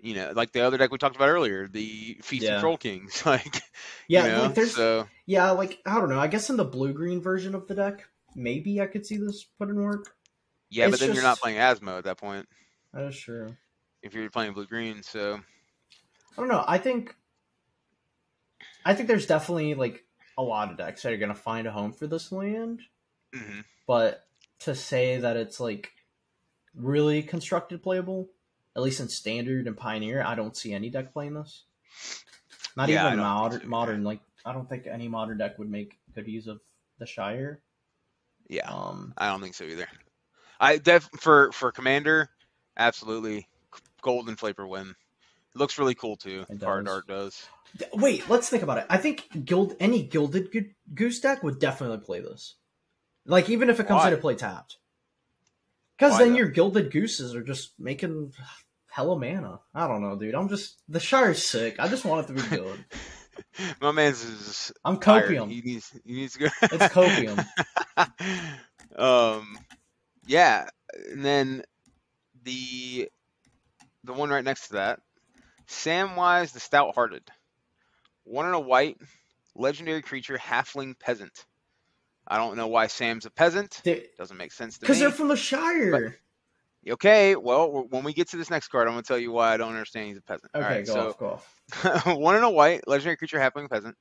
you know, like the other deck we talked about earlier, the Feast Yeah. and Troll Kings. Like Yeah, you know, like there's so yeah, like I don't know. I guess in the blue green version of the deck, maybe I could see this put in work. yeah, it's but then you're not playing Asmo at that point That is true. If you're playing blue green. So I don't know. I think I think there's definitely like a lot of decks that are gonna find a home for this land, mhm. but to say that it's like really constructed playable, at least in standard and pioneer, I don't see any deck playing this. Not Yeah, even modern. so, modern, like I don't think any modern deck would make good use of the Shire. yeah, Um, I don't think so either. I def for for Commander, absolutely golden flavor win. It looks really cool too. It Card does. art does. Wait, let's think about it. I think guild any gilded Go- goose deck would definitely play this. Like even if it comes Why? into play tapped, because then though? your gilded gooses are just making hella mana. I don't know, dude. I'm just the Shire's sick. I just want it to be good. My man's is I'm copium. He needs he needs to go. It's copium. um, yeah, and then the the one right next to that, Samwise the Stout-Hearted, one in a white, legendary creature, halfling peasant. I don't know why Sam's a peasant. Doesn't make sense to me. Because they're from the Shire. Okay, well, when we get to this next card, I'm gonna tell you why I don't understand he's a peasant. Okay, All right, go so off, go off. one in a white, legendary creature, halfling peasant.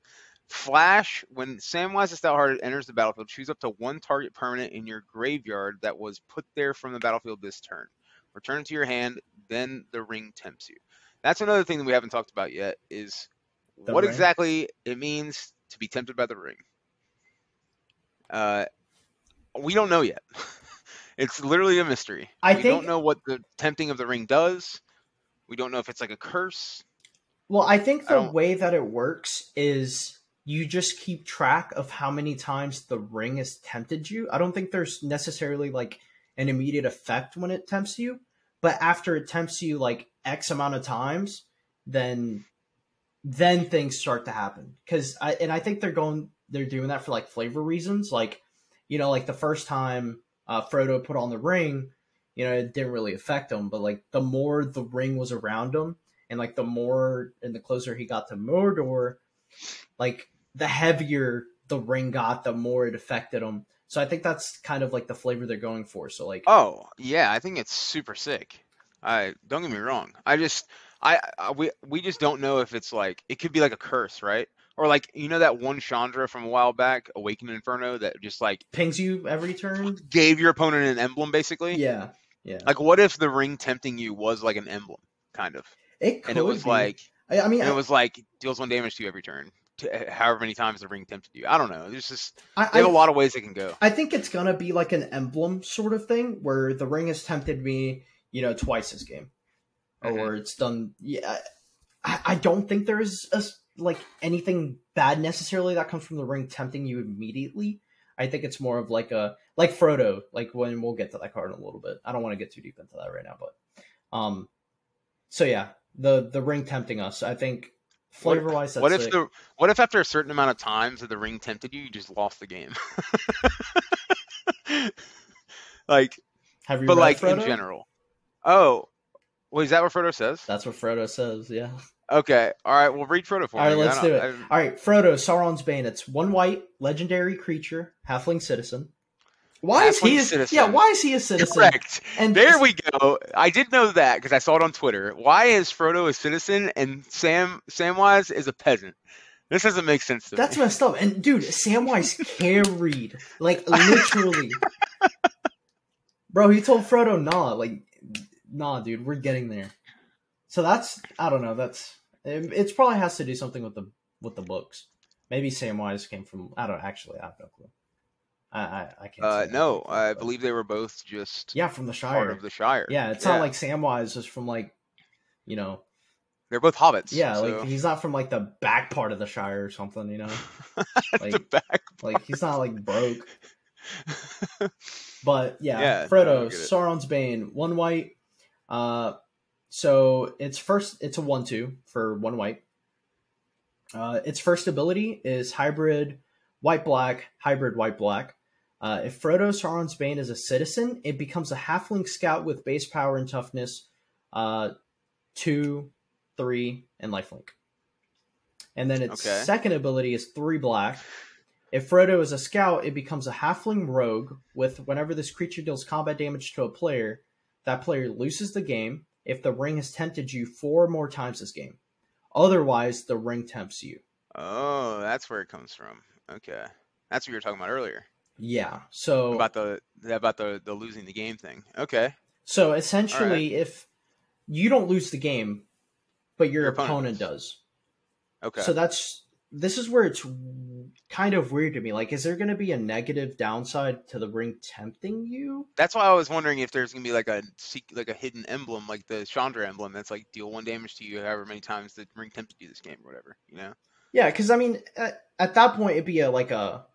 Flash, when Samwise the Stout-Hearted enters the battlefield, choose up to one target permanent in your graveyard that was put there from the battlefield this turn. Return it to your hand, then the ring tempts you. That's another thing that we haven't talked about yet is The what ring? exactly it means to be tempted by the ring. Uh, we don't know yet. it's literally a mystery. I we think- don't know what the tempting of the ring does. We don't know if it's like a curse. Well, I think the don't- way that it works is you just keep track of how many times the ring has tempted you. I don't think there's necessarily like an immediate effect when it tempts you, but after it tempts you like X amount of times, then then things start to happen. Cause I and I think they're going they're doing that for like flavor reasons. Like, you know, like the first time uh, Frodo put on the ring, you know, it didn't really affect him, but like the more the ring was around him, and like the more and the closer he got to Mordor, like the heavier the ring got, the more it affected him. So I think that's kind of like the flavor they're going for. So like, Oh yeah, I think it's super sick. I don't get me wrong. I just I, I we we just don't know if it's like it could be like a curse, right? Or like you know that one Chandra from a while back, Awakened Inferno, that just like pings you every turn. gave your opponent an emblem basically. Yeah, yeah. Like what if the ring tempting you was like an emblem, kind of, It could and it was be. like I, I mean, and I, it was like deals one damage to you every turn, however many times the ring tempted you. I don't know. There's just I, they have a I- lot of ways it can go. I think it's gonna be like an emblem sort of thing where the ring has tempted me, you know, twice this game, Mhm. or it's done. Yeah, I, I don't think there is a, like anything bad necessarily that comes from the ring tempting you immediately. I think it's more of like a like Frodo, like when we'll get to that card in a little bit. I don't want to get too deep into that right now, but um, so yeah, the the ring tempting us. I think flavor wise, that's What if sick. the what if after a certain amount of times that the ring tempted you, you just lost the game? like, have you but like Frodo? in general. Oh, well, is that what Frodo says? That's what Frodo says. Yeah. Okay, all right. Well, read Frodo for All right, me. I let's don't- do it. I- All right, Frodo, Sauron's Bane. It's one white, legendary creature, halfling citizen. Why is he? A, citizen. Yeah, why is he a citizen? Correct. And There we go. I did know that because I saw it on Twitter. Why is Frodo a citizen and Sam Samwise is a peasant? This doesn't make sense to That's me. messed up. And dude, Samwise carried, like literally. Bro, he told Frodo, "Nah, like, nah, dude, we're getting there." So that's I don't know. That's um, it, it's probably has to do something with the with the books. Maybe Samwise came from. I don't actually. I have no clue. I I, I can't. Uh, no, I but- believe they were both just Yeah, from the Shire. part of the Shire. Yeah, it's Yeah. not like Samwise is from like, you know, They're both hobbits. yeah, so- like he's not from like the back part of the Shire or something, you know. the like- back. Like he's not like broke. But yeah, Yeah, Frodo. Sauron's Bane, one white. Uh, so it's first, it's a one-two for one white. Uh, its first ability is hybrid white black, hybrid white black. Uh, if Frodo Sauron's Bane is a citizen, it becomes a halfling scout with base power and toughness, uh, two, three, and lifelink. And then its Okay. second ability is three black. If Frodo is a scout, it becomes a halfling rogue with whenever this creature deals combat damage to a player, that player loses the game if the ring has tempted you four more times this game. Otherwise, the ring tempts you. Oh, that's where it comes from. Okay, that's what you were talking about earlier Yeah. So about the about the the losing the game thing. Okay, so essentially if you don't lose the game, but your, Your opponent opponent, does. okay. So that's this is where it's kind of weird to me. Like, is there going to be a negative downside to the ring tempting you? that's why I was wondering if there's gonna be like a like a hidden emblem, like the Chandra emblem, that's like deal one damage to you however many times the ring tempted you this game or whatever. You know? Yeah, because I mean, at, at that point, it'd be a like a.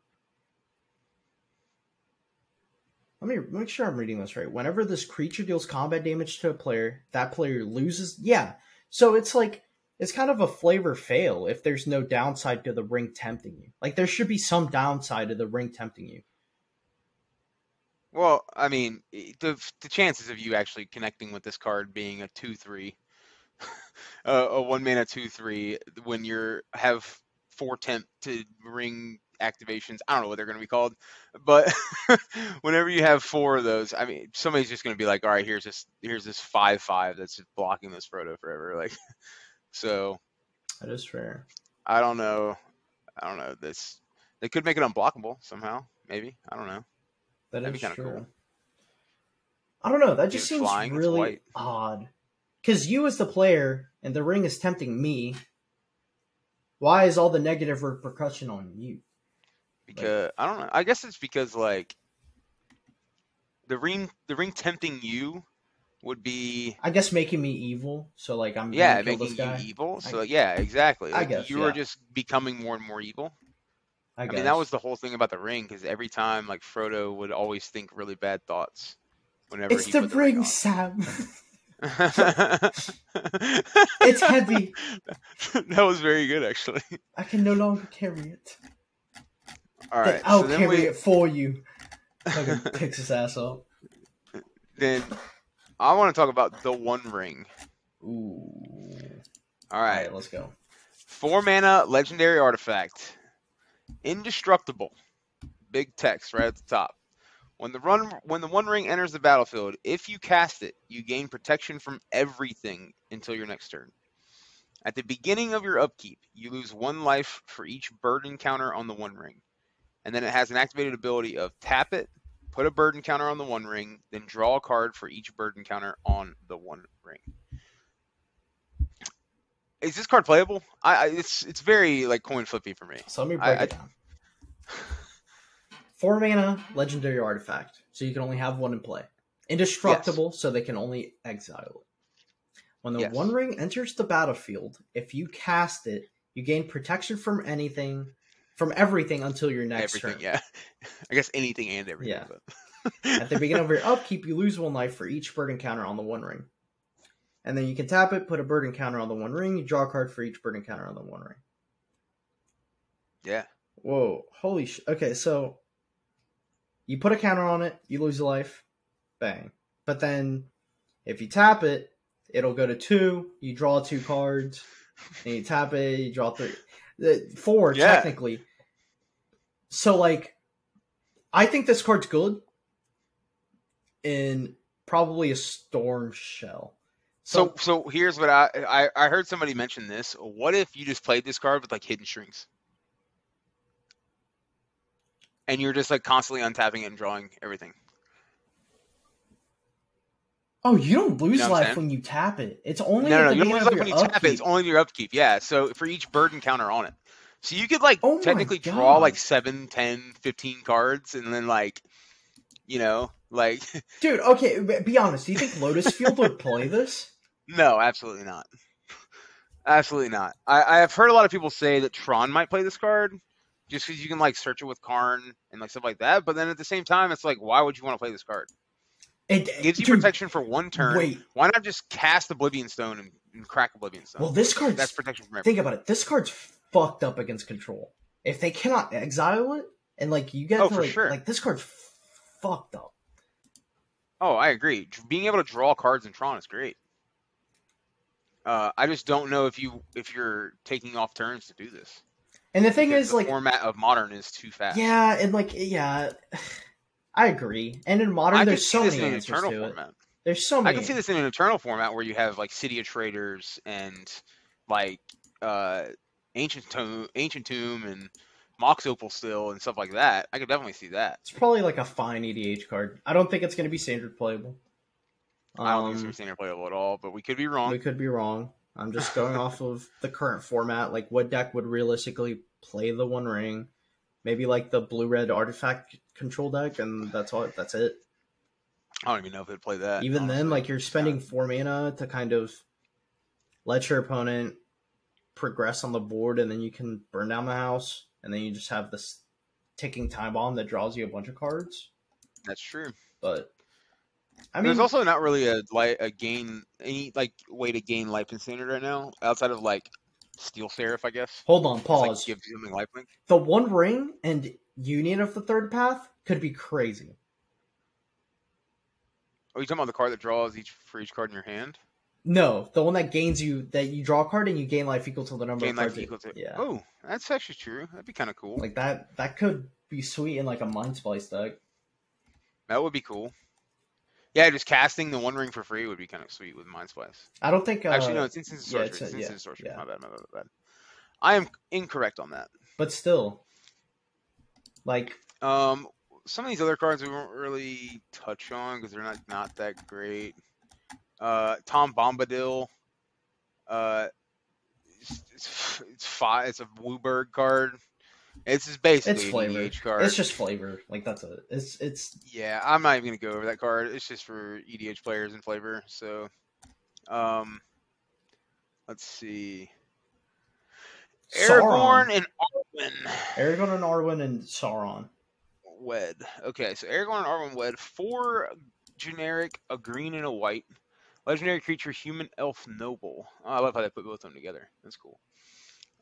Let me make sure I'm reading this right. Whenever this creature deals combat damage to a player, that player loses. Yeah, so it's like it's kind of a flavor fail if there's no downside to the ring tempting you. Like there should be some downside to the ring tempting you. Well, I mean, the the chances of you actually connecting with this card being a two three, a, a one mana two three when you're have four temp to ring activations. I don't know what they're going to be called, but whenever you have four of those, I mean, somebody's just going to be like, all right, here's this here's this five five that's just blocking this Frodo forever. Like, so That is fair. I don't know. I don't know. This they could make it unblockable somehow. Maybe I don't know. That That'd be is kinda true. cool. I don't know. That Dude, just seems really odd. Because you, as the player, and the ring is tempting me. Why is all the negative repercussion on you? Because I don't know. I guess it's because like the ring, the ring tempting you would be I guess making me evil. So like I'm yeah kill making this guy. you evil. I- So yeah, exactly. I Like, guess, you were yeah. just becoming more and more evil. I, I, guess. mean, that was the whole thing about the ring because every time like Frodo would always think really bad thoughts whenever It's he the put the ring, ring Sam. it's heavy. that was very good, actually. I can no longer carry it. All right, I'll so then carry we it for you. Fucking ass up. then I want to talk about the One Ring. Ooh. All All right, right, let's go. Four mana legendary artifact. Indestructible. Big text right at the top. When the run when the one ring enters the battlefield, if you cast it, you gain protection from everything until your next turn. At the beginning of your upkeep, you lose one life for each burden counter on the one ring. And then it has an activated ability of tap it, put a burden counter on the one ring, then draw a card for each burden counter on the one ring. Is this card playable? I, I it's it's very like coin flippy for me. So let me break I- it down. Four mana legendary artifact, so you can only have one in play. Indestructible, so they can only exile it. When the Yes. One Ring enters the battlefield, if you cast it, you gain protection from anything, from everything until your next everything, turn. yeah. I guess anything and everything. Yeah. At the beginning of your upkeep, you lose one life for each burden counter on the One Ring. And then you can tap it, put a burden counter on the One Ring, you draw a card for each burden counter on the One Ring. yeah, Whoa, holy sh! Okay, so you put a counter on it, you lose a life, bang. But then if you tap it, it'll go to two. You draw two cards, and you tap it, you draw three, four Yeah. technically. So like, I think this card's good in probably a storm shell. So so here's what I, I I heard somebody mention this. What if you just played this card with like hidden strings? And you're just like constantly untapping it and drawing everything. oh, you don't lose know life when you tap it. It's only No, at no, you don't lose of like when you tap it. It's only your upkeep. Yeah. So for each burden counter on it. So you could like Oh technically draw like 7, 10, 15 cards and then like you know, like Dude, okay, be honest. Do you think Lotus Field would play this? no, absolutely not. Absolutely not. I, I have heard a lot of people say that Tron might play this card just because you can like search it with Karn and like stuff like that. But then at the same time, it's like, why would you want to play this card? It It gives you dude, protection for one turn. Wait, Why not just cast Oblivion Stone and, and crack Oblivion Stone? well, this card's. That's protection from everything. think about it. This card's fucked up against control. If they cannot exile it, and like you get Oh, to for like, sure. like this card's fucked up. Oh, I agree. Being able to draw cards in Tron is great. Uh, I just don't know if you if you're taking off turns to do this. And the thing is, the like, format of modern is too fast. yeah, and like, yeah, I agree. And in modern, I there's so many in answers to it. There's so many. I can see this in an eternal format where you have like City of Traitors and like uh Ancient Tomb, Ancient Tomb, and Mox Opal still and stuff like that. I could definitely see that. It's probably like a fine EDH card. I don't think it's going to be standard playable. I don't think it's Um, gonna be standard playable at all, but we could be wrong. We could be wrong. I'm just going off of the current format. Like, what deck would realistically play the One Ring? Maybe like the blue red artifact control deck, and that's all. That's it. I don't even know if it'd play that. Even then, like you're spending four mana to kind of let your opponent progress on the board, and then you can burn down the house, and then you just have this ticking time bomb that draws you a bunch of cards. that's true. But I mean, There's also not really a like a gain any like way to gain life in standard right now outside of like Steel Seraph, I guess. hold on, Just, like, pause. something lifelink. the One Ring and Union of the Third Path could be crazy. Are you talking about the card that draws each for each card in your hand? No, the one that gains you that you draw a card and you gain life equal to the number Gain of life cards. you- equal to. yeah, Oh, that's actually true. That'd be kind of cool. like that. That could be sweet in like a mind splice deck. that would be cool. Yeah, just casting the One Ring for free would be kind of sweet with Mind Splice. I don't think. Uh, Actually, no, it's instant sorcery. it's It's, a- instant yeah, sorcery. yeah. My bad, my bad, my bad. I am incorrect on that. but still, like Um, some of these other cards we won't really touch on because they're not not that great. Uh, Tom Bombadil. Uh, it's, it's, it's five. It's a WUBRG card. It's just basically it's flavor. EDH card. It's just flavor. Like that's it. It's it's Yeah, I'm not even gonna go over that card. It's just for EDH players and flavor. So, um, let's see. Aragorn Sauron. and Arwen Aragorn and Arwen and Sauron. wed. Okay, so Aragorn and Arwen wed. Four generic, a green and a white. Legendary creature, human, elf, noble. Oh, I love how they put both of them together. That's cool.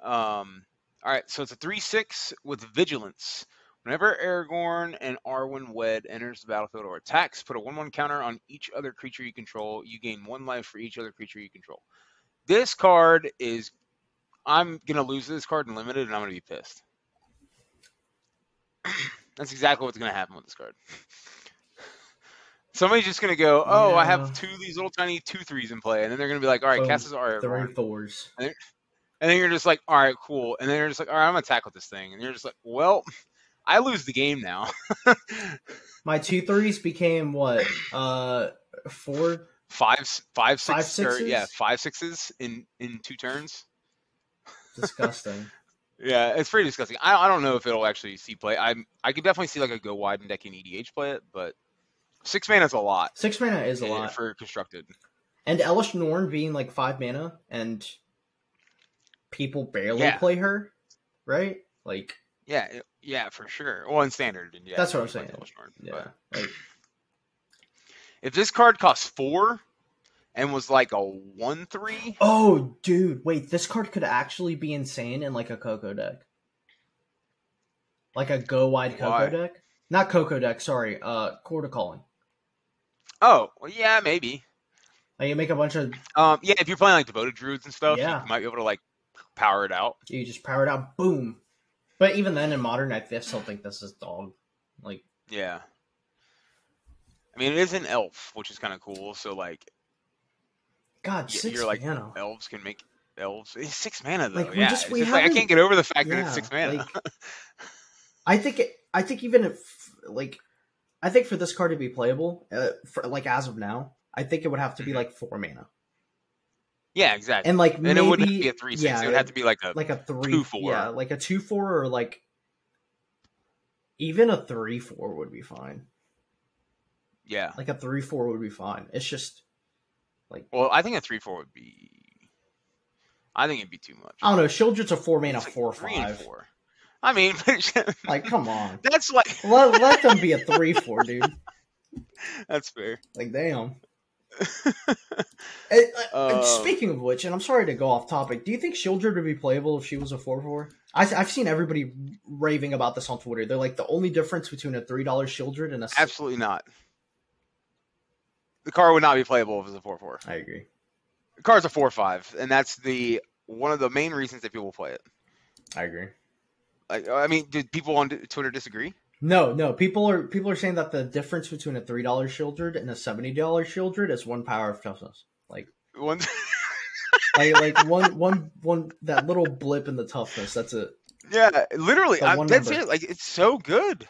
Um, all right, so it's a three-six with vigilance. Whenever Aragorn and Arwen wed enters the battlefield or attacks, put a one-one counter on each other creature you control. You gain one life for each other creature you control. This card is. I'm gonna lose this card in limited, and I'm gonna be pissed. That's exactly what's gonna happen with this card. Somebody's just gonna go, oh, I have two of these little tiny two threes in play, and then they're gonna be like, all right, Boom. cast this Aragorn. Three fours. And then you're just like, all right, cool. And then you're just like, all right, I'm gonna tackle this thing. And you're just like, well, I lose the game now. My two threes became what? Uh, four. five, five, six, Five or, yeah, five sixes in in two turns. Disgusting. Yeah, it's pretty disgusting. I, I don't know if it'll actually see play. I I could definitely see like a go wide and deck in EDH play it, but six mana is a lot. Six mana is a eh, lot. for constructed. And Elesh Norn being like five mana and people barely Yeah. play her, right? Like, Yeah, yeah, for sure. Well, in standard, and yeah, That's what I'm saying. Elesh Norn, yeah. Like, If this card costs four and was like a one three, oh, dude, wait, this card could actually be insane in like a Coco deck. Like a go wide Coco deck? Not Coco deck, sorry, uh, Chord of Calling. Oh well, yeah, maybe. Like, you make a bunch of, Um, yeah, if you're playing like devoted druids and stuff, Yeah. you might be able to like power it out. you just power it out, boom. But even then, in modern, I still think this is dog. Like, Yeah. I mean, it is an elf, which is kind of cool. So like, God, y- 6 you're like mana. elves can make elves. It's six mana though. Like, yeah, just- it's just like I can't get over the fact that it's six mana. like, I think it, I think even if like I think for this card to be playable, uh, for like as of now, I think it would have to be like four mana yeah, exactly. and like And, maybe it wouldn't have to be a three six. yeah, it would have to be like a like a three two, four. yeah, like a two four or like even a three four would be fine. yeah. Like a three four would be fine. It's just like Well, I think a three four would be. I think it'd be too much. I don't know. Sheoldred's a four mana like four five. four. I mean, Like, come on, that's like let, let them be a three four, dude. that's fair. Like, damn. Eh, uh, Uh, Speaking of which, and I'm sorry to go off topic, do you think Sheoldred would be playable if she was a 4 4? I've seen everybody raving about this on Twitter. They're like, the only difference between a $3 Sheoldred and a. Absolutely not. The car would not be playable if it was a four four. I agree. The car's a four five, and that's the one of the main reasons that people play it. I agree. Like, I mean, did people on Twitter disagree? No, no. People are people are saying that the difference between a $3 Sheoldred and a $70 Sheoldred is one power of toughness. Like, One, like, like one, one, one, that little blip in the toughness. That's it. yeah, literally, That I, that's number. it. Like, it's so good,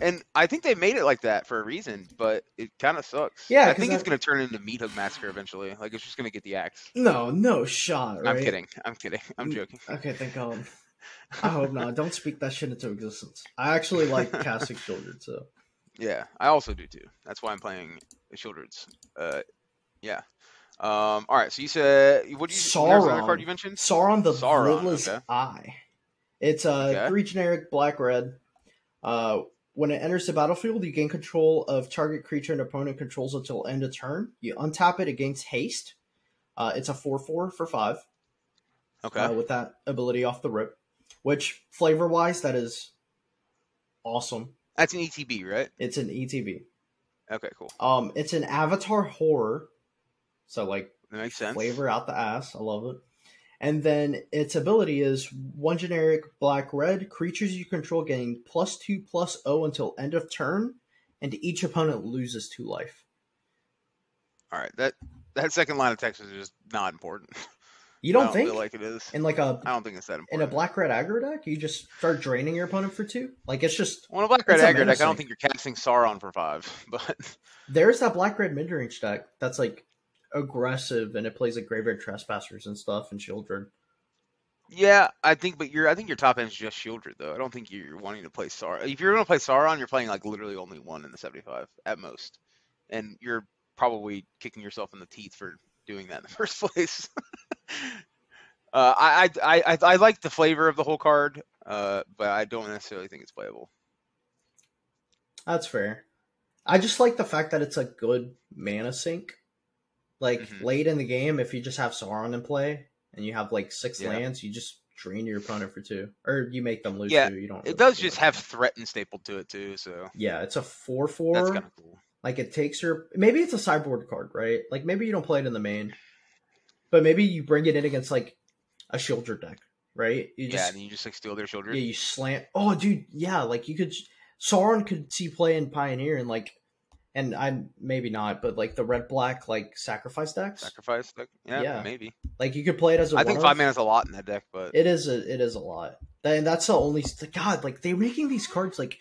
and I think they made it like that for a reason, but it kind of sucks. Yeah, I think it's that- gonna turn into Meathook Massacre eventually. Like, it's just gonna get the axe. No, no shot, right? I'm kidding. I'm kidding. I'm Mm, joking. Okay, thank God. I hope not. Don't speak that shit into existence. I actually like casting Sheoldred, so. Yeah, I also do too. That's why I'm playing the Uh, yeah. Um. All right. So you said what did you? Sauron. card you mentioned. Sauron the Sauron, Lidless okay. Eye. It's uh, Okay. three generic black red. Uh, when it enters the battlefield, you gain control of target creature an opponent controls until end of turn. You untap it against haste. Uh, it's a 4 4 for 5 Okay. uh, with that ability off the rip, which flavor wise, that is awesome. That's an ETB, right? It's an ETB. Okay, cool. Um, it's an avatar horror, so like That makes sense. flavor out the ass. I love it. And then its ability is one generic black red creatures you control gain plus two plus O until end of turn, and each opponent loses two life. All right, that that second line of text is just not important. You don't, I don't think feel like it is? in like a I don't think it's that in a black red aggro deck you just start draining your opponent for two? Like it's just Well, in a black red aggro deck, I don't think you're casting Sauron for five, but there's that black red mid range deck that's like aggressive and it plays like graveyard trespassers and stuff and Sheoldred. yeah, I think. But you're I think your top end is just Sheoldred though. I don't think you're wanting to play Sauron. If you're going to play Sauron, you're playing like literally only one in the 75 at most, and you're probably kicking yourself in the teeth for doing that in the first place. uh, I, I I I like the flavor of the whole card, uh, but I don't necessarily think it's playable. That's fair. I just like the fact that it's a good mana sink. Like Mhm. late in the game, if you just have Sauron in play and you have like six Yeah. lands, you just drain your opponent for two, or you make them lose Yeah, two. You don't. It does do just much. have threaten stapled to it too, so Yeah, it's a four four. that's kind of cool. Like it takes your maybe it's a sideboard card, right? Like maybe you don't play it in the main, but maybe you bring it in against like a Shieldred deck, right? You yeah, just and you just like steal their shoulder. yeah you slant. Oh, dude, yeah, like you could Sauron could see play in Pioneer and like, and I'm maybe not, but like the red black like sacrifice decks, Sacrifice, deck, yeah, Yeah. maybe. like you could play it as a I think five mana is a lot in that deck, but It is a it is a lot. And that's the only God like they're making these cards like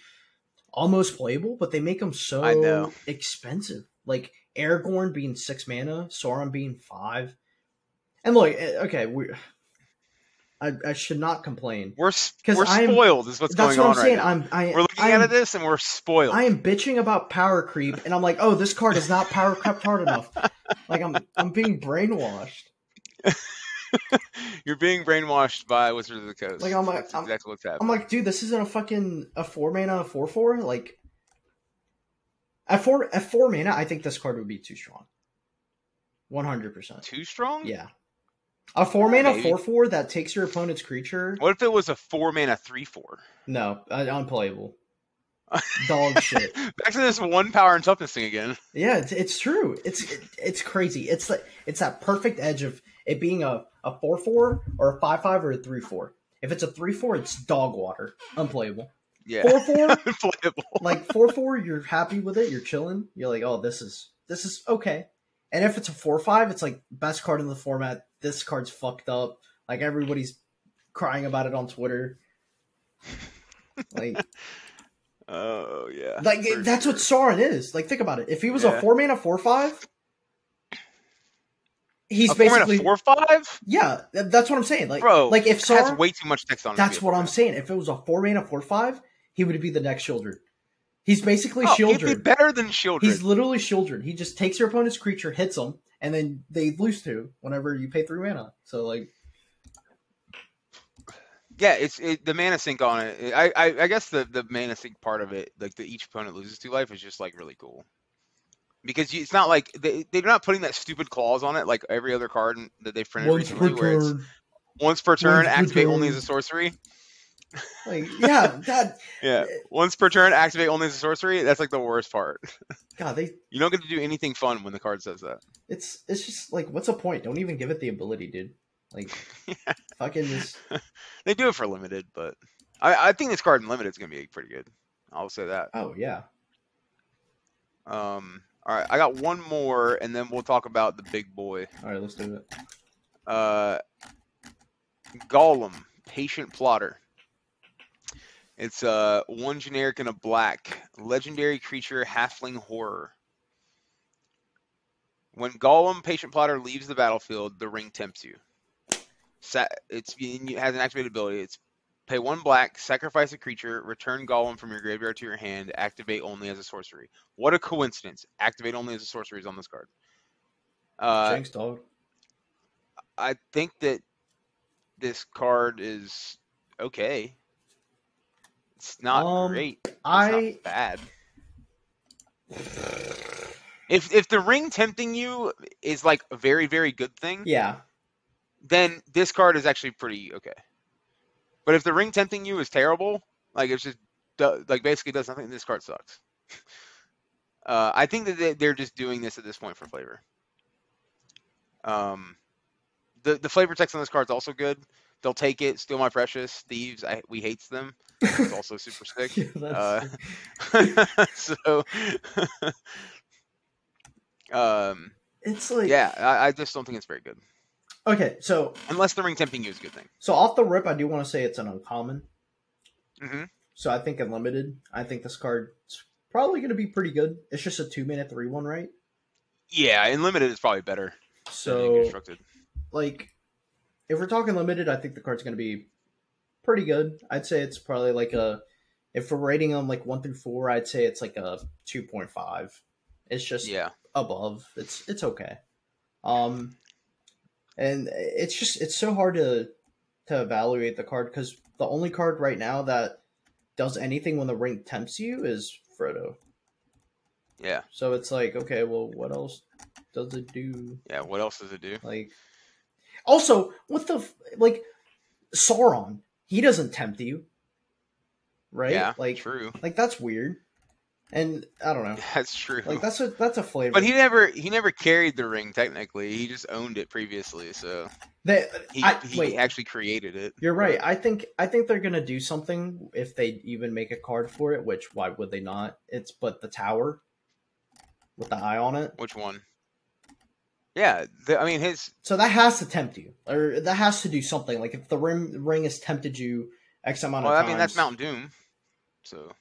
almost playable, but they make them so expensive. Like Aragorn being six mana, Sauron being five, and look, eh, okay, we. I, I should not complain. we're we're I'm- spoiled. Is what's going what on saying. right now. I'm I, we're looking I'm, at this and we're spoiled. I am bitching about power creep, and I'm like, oh, this card is not power crept hard enough. Like I'm I'm being brainwashed. You're being brainwashed by Wizards of the Coast. Like, I'm like- I'm- exactly what's happening. I'm like, dude, this isn't a fucking a four mana four four. Like at four at four mana, I think this card would be too strong. One hundred percent. Too strong? Yeah. A four mana Maybe. four four that takes your opponent's creature. What if it was a four mana three four? No, uh, unplayable. Dog shit. Back to this one power and toughness thing again. Yeah, it's, it's true. It's it, it's crazy. It's like it's that perfect edge of it being a a four four or a five five or a three four. If it's a three four, it's dog water, unplayable. Yeah. Four four, Unplayable. like four four, you're happy with it. You're chilling. You're like, oh, this is this is okay. And if it's a four five, it's like best card in the format. This card's fucked up. Like everybody's crying about it on Twitter. Like Oh yeah. like for that's what. Sauron is. Like think about it. If he was Yeah. a four mana four five, he's a basically four five? yeah. That's what I'm saying. Like Bro, like if it has way too much text on that's what I'm saying. If it was a four mana four five, he would be the next Sheoldred. He's basically Oh, he'd be better than Sheoldred. He's literally Sheoldred. He just takes your opponent's creature, hits them, and then they lose two whenever you pay three mana. So like Yeah, it's it, the mana sink on it. I, I I guess the the mana sink part of it, like the each opponent loses two life, is just like really cool. Because you, it's not like they they're not putting that stupid clause on it like every other card that they've printed once per recently, where it's once per turn, Once per activate only turn. as a sorcery. like yeah, that Yeah, once per turn, activate only as a sorcery. That's like the worst part. God, they You don't get to do anything fun when the card says that. it's it's just like what's the point? Don't even give it the ability, dude. Like fucking just They do it for limited, but I, I think this card in limited is gonna be pretty good. I'll say that. oh yeah. Um, all right, I got one more, and then we'll talk about the big boy. All right, let's do it. Uh, Gollum, patient plotter. It's uh one generic and a black legendary creature, halfling horror. When Gollum, patient plotter, leaves the battlefield, the ring tempts you. Sa- it's it has an activated ability. It's pay one black, sacrifice a creature, return Gollum from your graveyard to your hand, activate only as a sorcery. What a coincidence! Activate only as a sorcery is on this card. Uh, Thanks, dog. I think that this card is okay. It's not Um, great. It's I not bad. If if the ring tempting you is like a very very good thing, yeah. then this card is actually pretty okay. But if the ring tempting you is terrible, like it's just like basically does nothing, this card sucks. Uh, I think that they- they're just doing this at this point for flavor. Um, the the flavor text on this card is also good. They'll take it. Steal my precious thieves. I we hates them. It's also super sick. Yeah, Uh, so, um, it's like yeah, I, I just don't think it's very good. Okay, so Unless the ring tempting you is a good thing. so off the rip, I do want to say it's an uncommon. hmm So I think in limited, I think this card's probably going to be pretty good. It's just a two minute three one, right? Yeah, in limited it's probably better So like, if we're talking limited, I think the card's going to be pretty good. I'd say it's probably like a if we're rating them like one through four, I'd say it's like a two point five. It's just Yeah, above. It's it's okay. Um, and it's just it's so hard to to evaluate the card because the only card right now that does anything when the ring tempts you is Frodo. yeah, So it's like, okay, well, what else does it do? yeah. What else does it do? Like, also, what the like, Sauron, he doesn't tempt you, right? Yeah, like, true. like that's weird, and I don't know, That's true. like that's a that's a flavor. but he never he never carried the ring technically. He just owned it previously, so They- he, I- he wait, actually created it. You're right. I think I think they're gonna do something if they even make a card for it. Which why would they not? It's but the tower with the eye on it. Which one? Yeah, the, I mean his So that has to tempt you, or that has to do something. Like if the ring ring has tempted you X amount well, of I times. mean that's Mount Doom. So,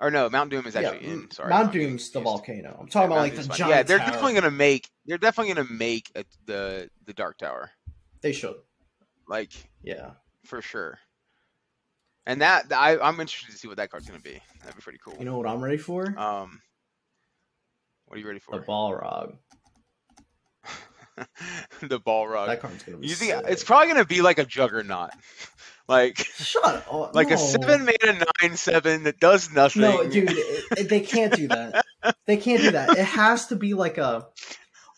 or no, Mount Doom is Yeah, actually in. Sorry, Mount Doom's the volcano. I'm talking about Mount like the Doom's giant. Yeah, they're tower. definitely gonna make. They're definitely gonna make a, the the Dark Tower, They should. like Yeah. for sure. And that I I'm interested to see what that card's gonna be. That'd be pretty cool. You know what I'm ready for? um, what are you ready for? the? Balrog. the Balrog. That card's gonna be. You think it's probably gonna be like a Juggernaut, like Shut up. like no. a seven mana nine seven that does nothing. No, dude, it, they can't do that. They can't do that. It has to be like a.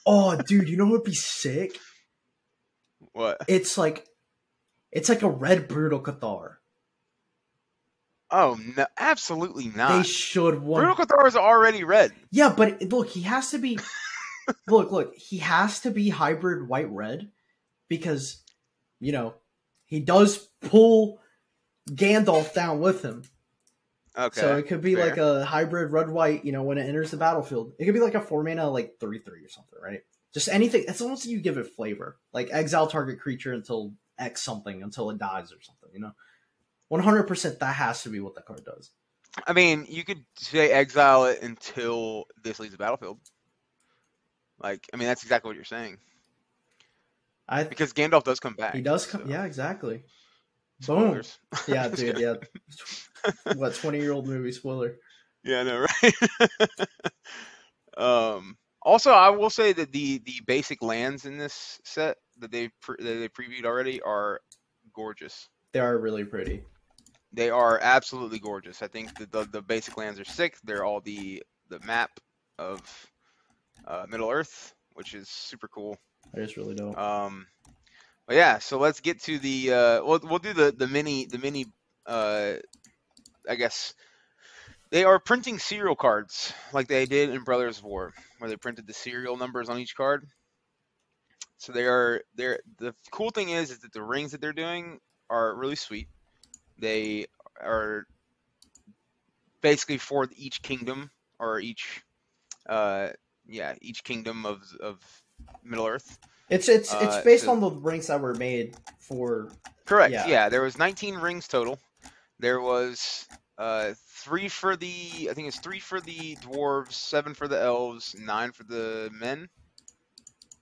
Oh, dude, you know what would be sick? What? It's like, it's like a red brutal Cathar. Oh no, absolutely not. They should one. Brutal Cathar is already red. Yeah, but look, he has to be. look, look, he has to be hybrid white red because, you know, he does pull Gandalf down with him. Okay. So it could be fair. like a hybrid red white, you know, when it enters the battlefield. It could be like a four mana, like three three or something, right? Just anything as long as you give it flavor. Like exile target creature until X something until it dies or something, you know? One hundred percent that has to be what the card does. I mean, you could say exile it until this leaves the battlefield. Like, I mean, that's exactly what you're saying. I Because Gandalf does come back. he does come so- yeah, exactly. Boom. Yeah, dude, yeah. what, twenty year old movie spoiler. Yeah, I know, right? um. Also, I will say that the the basic lands in this set that they pre- that they previewed already are gorgeous. They are really pretty. They are absolutely gorgeous. I think the, the the basic lands are sick. They're all the the map of uh, Middle Earth, which is super cool. That is really dope. Um, but yeah, so let's get to the uh, we'll we'll do the the mini the mini uh, I guess they are printing serial cards like they did in Brothers of War, where they printed the serial numbers on each card. So they are they're the cool thing is is that the rings that they're doing are really sweet. They are basically for each kingdom or each uh yeah each kingdom of of Middle Earth. It's it's it's uh, based on the rings that were made for Correct. Yeah. Yeah. there was 19 rings total. There was uh, three for the, I think it's three for the dwarves, seven for the elves, nine for the men.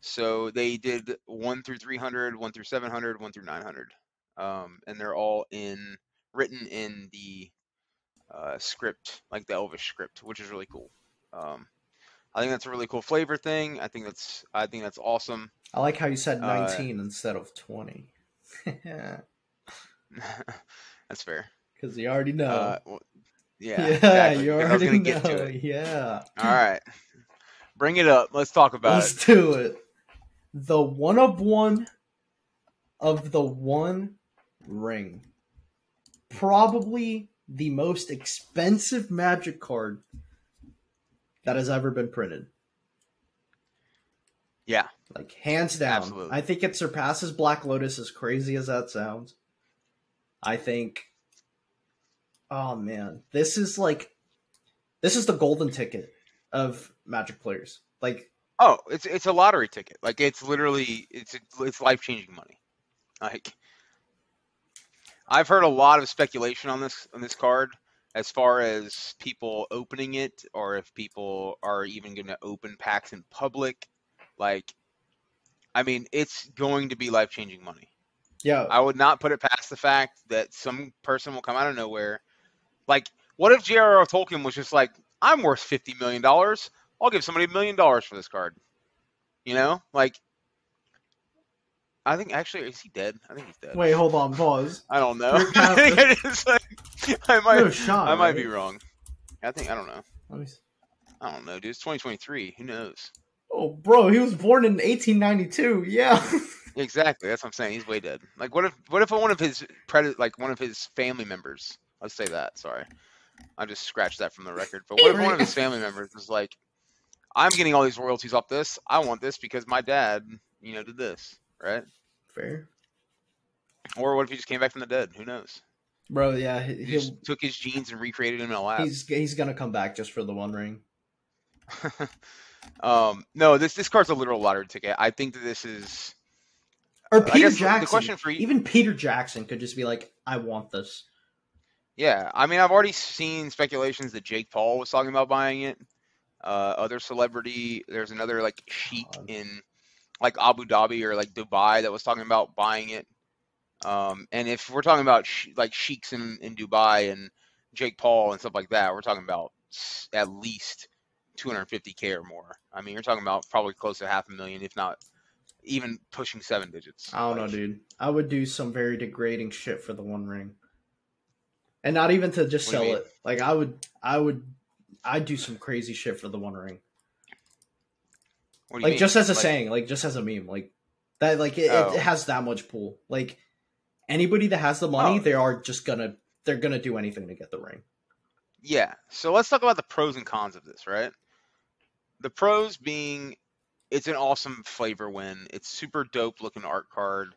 So they did one through 300, one through 700, one through 900, um, and they're all in written in the uh, script, like the Elvish script, which is really cool. Um, I think that's a really cool flavor thing. I think that's I think that's awesome. I like how you said Uh, 19 instead of 20. that's fair. Because you already know. Uh, well, yeah, yeah, exactly, you because I was already gonna know. get to it. Yeah. All right, bring it up. Let's talk about Let's it. do it. The one of one of the one ring. Probably the most expensive magic card that has ever been printed. Yeah, Like hands down. Absolutely. I think it surpasses Black Lotus as crazy as that sounds. I think Oh man, this is like this is the golden ticket of Magic players. Like Oh, it's it's a lottery ticket. Like it's literally it's it's life changing money. Like I've heard a lot of speculation on this on this card as far as people opening it or if people are even going to open packs in public. Like I mean, it's going to be life changing money. yeah, I would not put it past the fact that some person will come out of nowhere. Like, what if J.R.R. Tolkien was just like, I'm worth fifty million dollars. I'll give somebody a million dollars for this card. You know, like, I think actually, is he dead? I think he's dead. wait, hold on, pause. I don't know. You're kind of- I think like, I might, shot. I might right? be wrong. I think I don't know. I don't know, dude. It's 2023. Who knows? Oh, bro, he was born in 1892. Yeah. Exactly. That's what I'm saying. He's way dead. Like, what if what if one of his pred like one of his family members? Let's say that. Sorry, I just scratched that from the record. But what if one of his family members was like, "I'm getting all these royalties off this. I want this because my dad, you know, did this, right?" Fair. Or what if he just came back from the dead? Who knows? Bro, yeah, he, He just took his genes and recreated him in a lab. he's he's gonna come back just for the one ring. um, no, this this card's a literal lottery ticket. I think that this is Or Peter the- the question for you- even Peter Jackson could just be like, "I want this." Yeah, I mean, I've already seen speculations that Jake Paul was talking about buying it. Uh, other celebrity, there's another like sheik in like Abu Dhabi or like Dubai that was talking about buying it. Um, and if we're talking about sh- like sheiks in, in Dubai and Jake Paul and stuff like that, we're talking about at least 250k or more. I mean, you're talking about probably close to half a million, if not even pushing seven digits. I don't know, dude. I would do some very degrading shit for the one ring, and not even to just What do you sell it. Like I would, I would, I'd do some crazy shit for the one ring. what do you Like mean? just as a Like, saying, like just as a meme, like that. Like it, Oh. it has that much pull. Like anybody that has the money, Oh. they are just gonna, they're gonna do anything to get the ring. Yeah. So let's talk about the pros and cons of this, right? The pros being it's an awesome flavor win. It's super dope looking art card.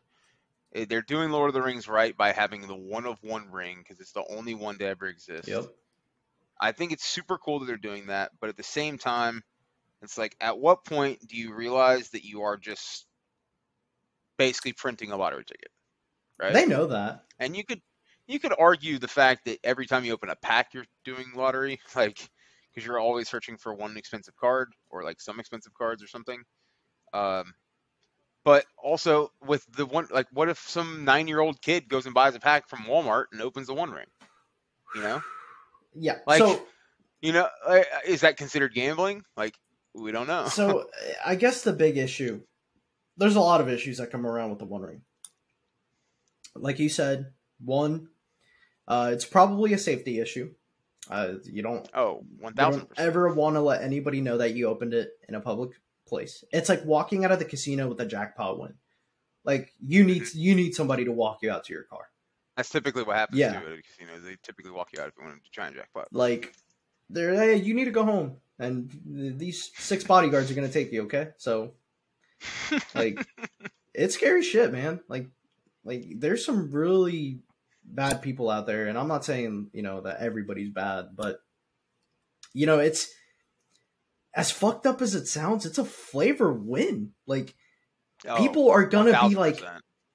Eh, They're doing Lord of the Rings right by having the one of one ring because it's the only one to ever exist. Yep. I think it's super cool that they're doing that, but at the same time, it's like at what point do you realize that you are just basically printing a lottery ticket? Right? They know that. And you could you could argue the fact that every time you open a pack, you're doing lottery, like because you're always searching for one expensive card or like some expensive cards or something. Um, but also with the one, like, what if some nine-year-old kid goes and buys a pack from Walmart and opens the One Ring? You know, Yeah. Like- so, you know, is that considered gambling? Like, we don't know. so I guess the big issue, there's a lot of issues that come around with the one ring. Like you said, one, uh, it's probably a safety issue. Uh, you don't oh, one thousand ever want to let anybody know that you opened it in a public place. It's like walking out of the casino with a jackpot win. Like you need Mm-hmm. you need somebody to walk you out to your car. That's typically what happens Yeah. at a casino. They typically walk you out if you want to try and jackpot. Like they're hey, you need to go home, and these six bodyguards are gonna take you. Okay, so like it's scary shit, man. Like like there's some really bad people out there, and I'm not saying you know that everybody's bad, but you know it's as fucked up as it sounds. It's a flavor win. Like Oh, people are gonna be 1000%. like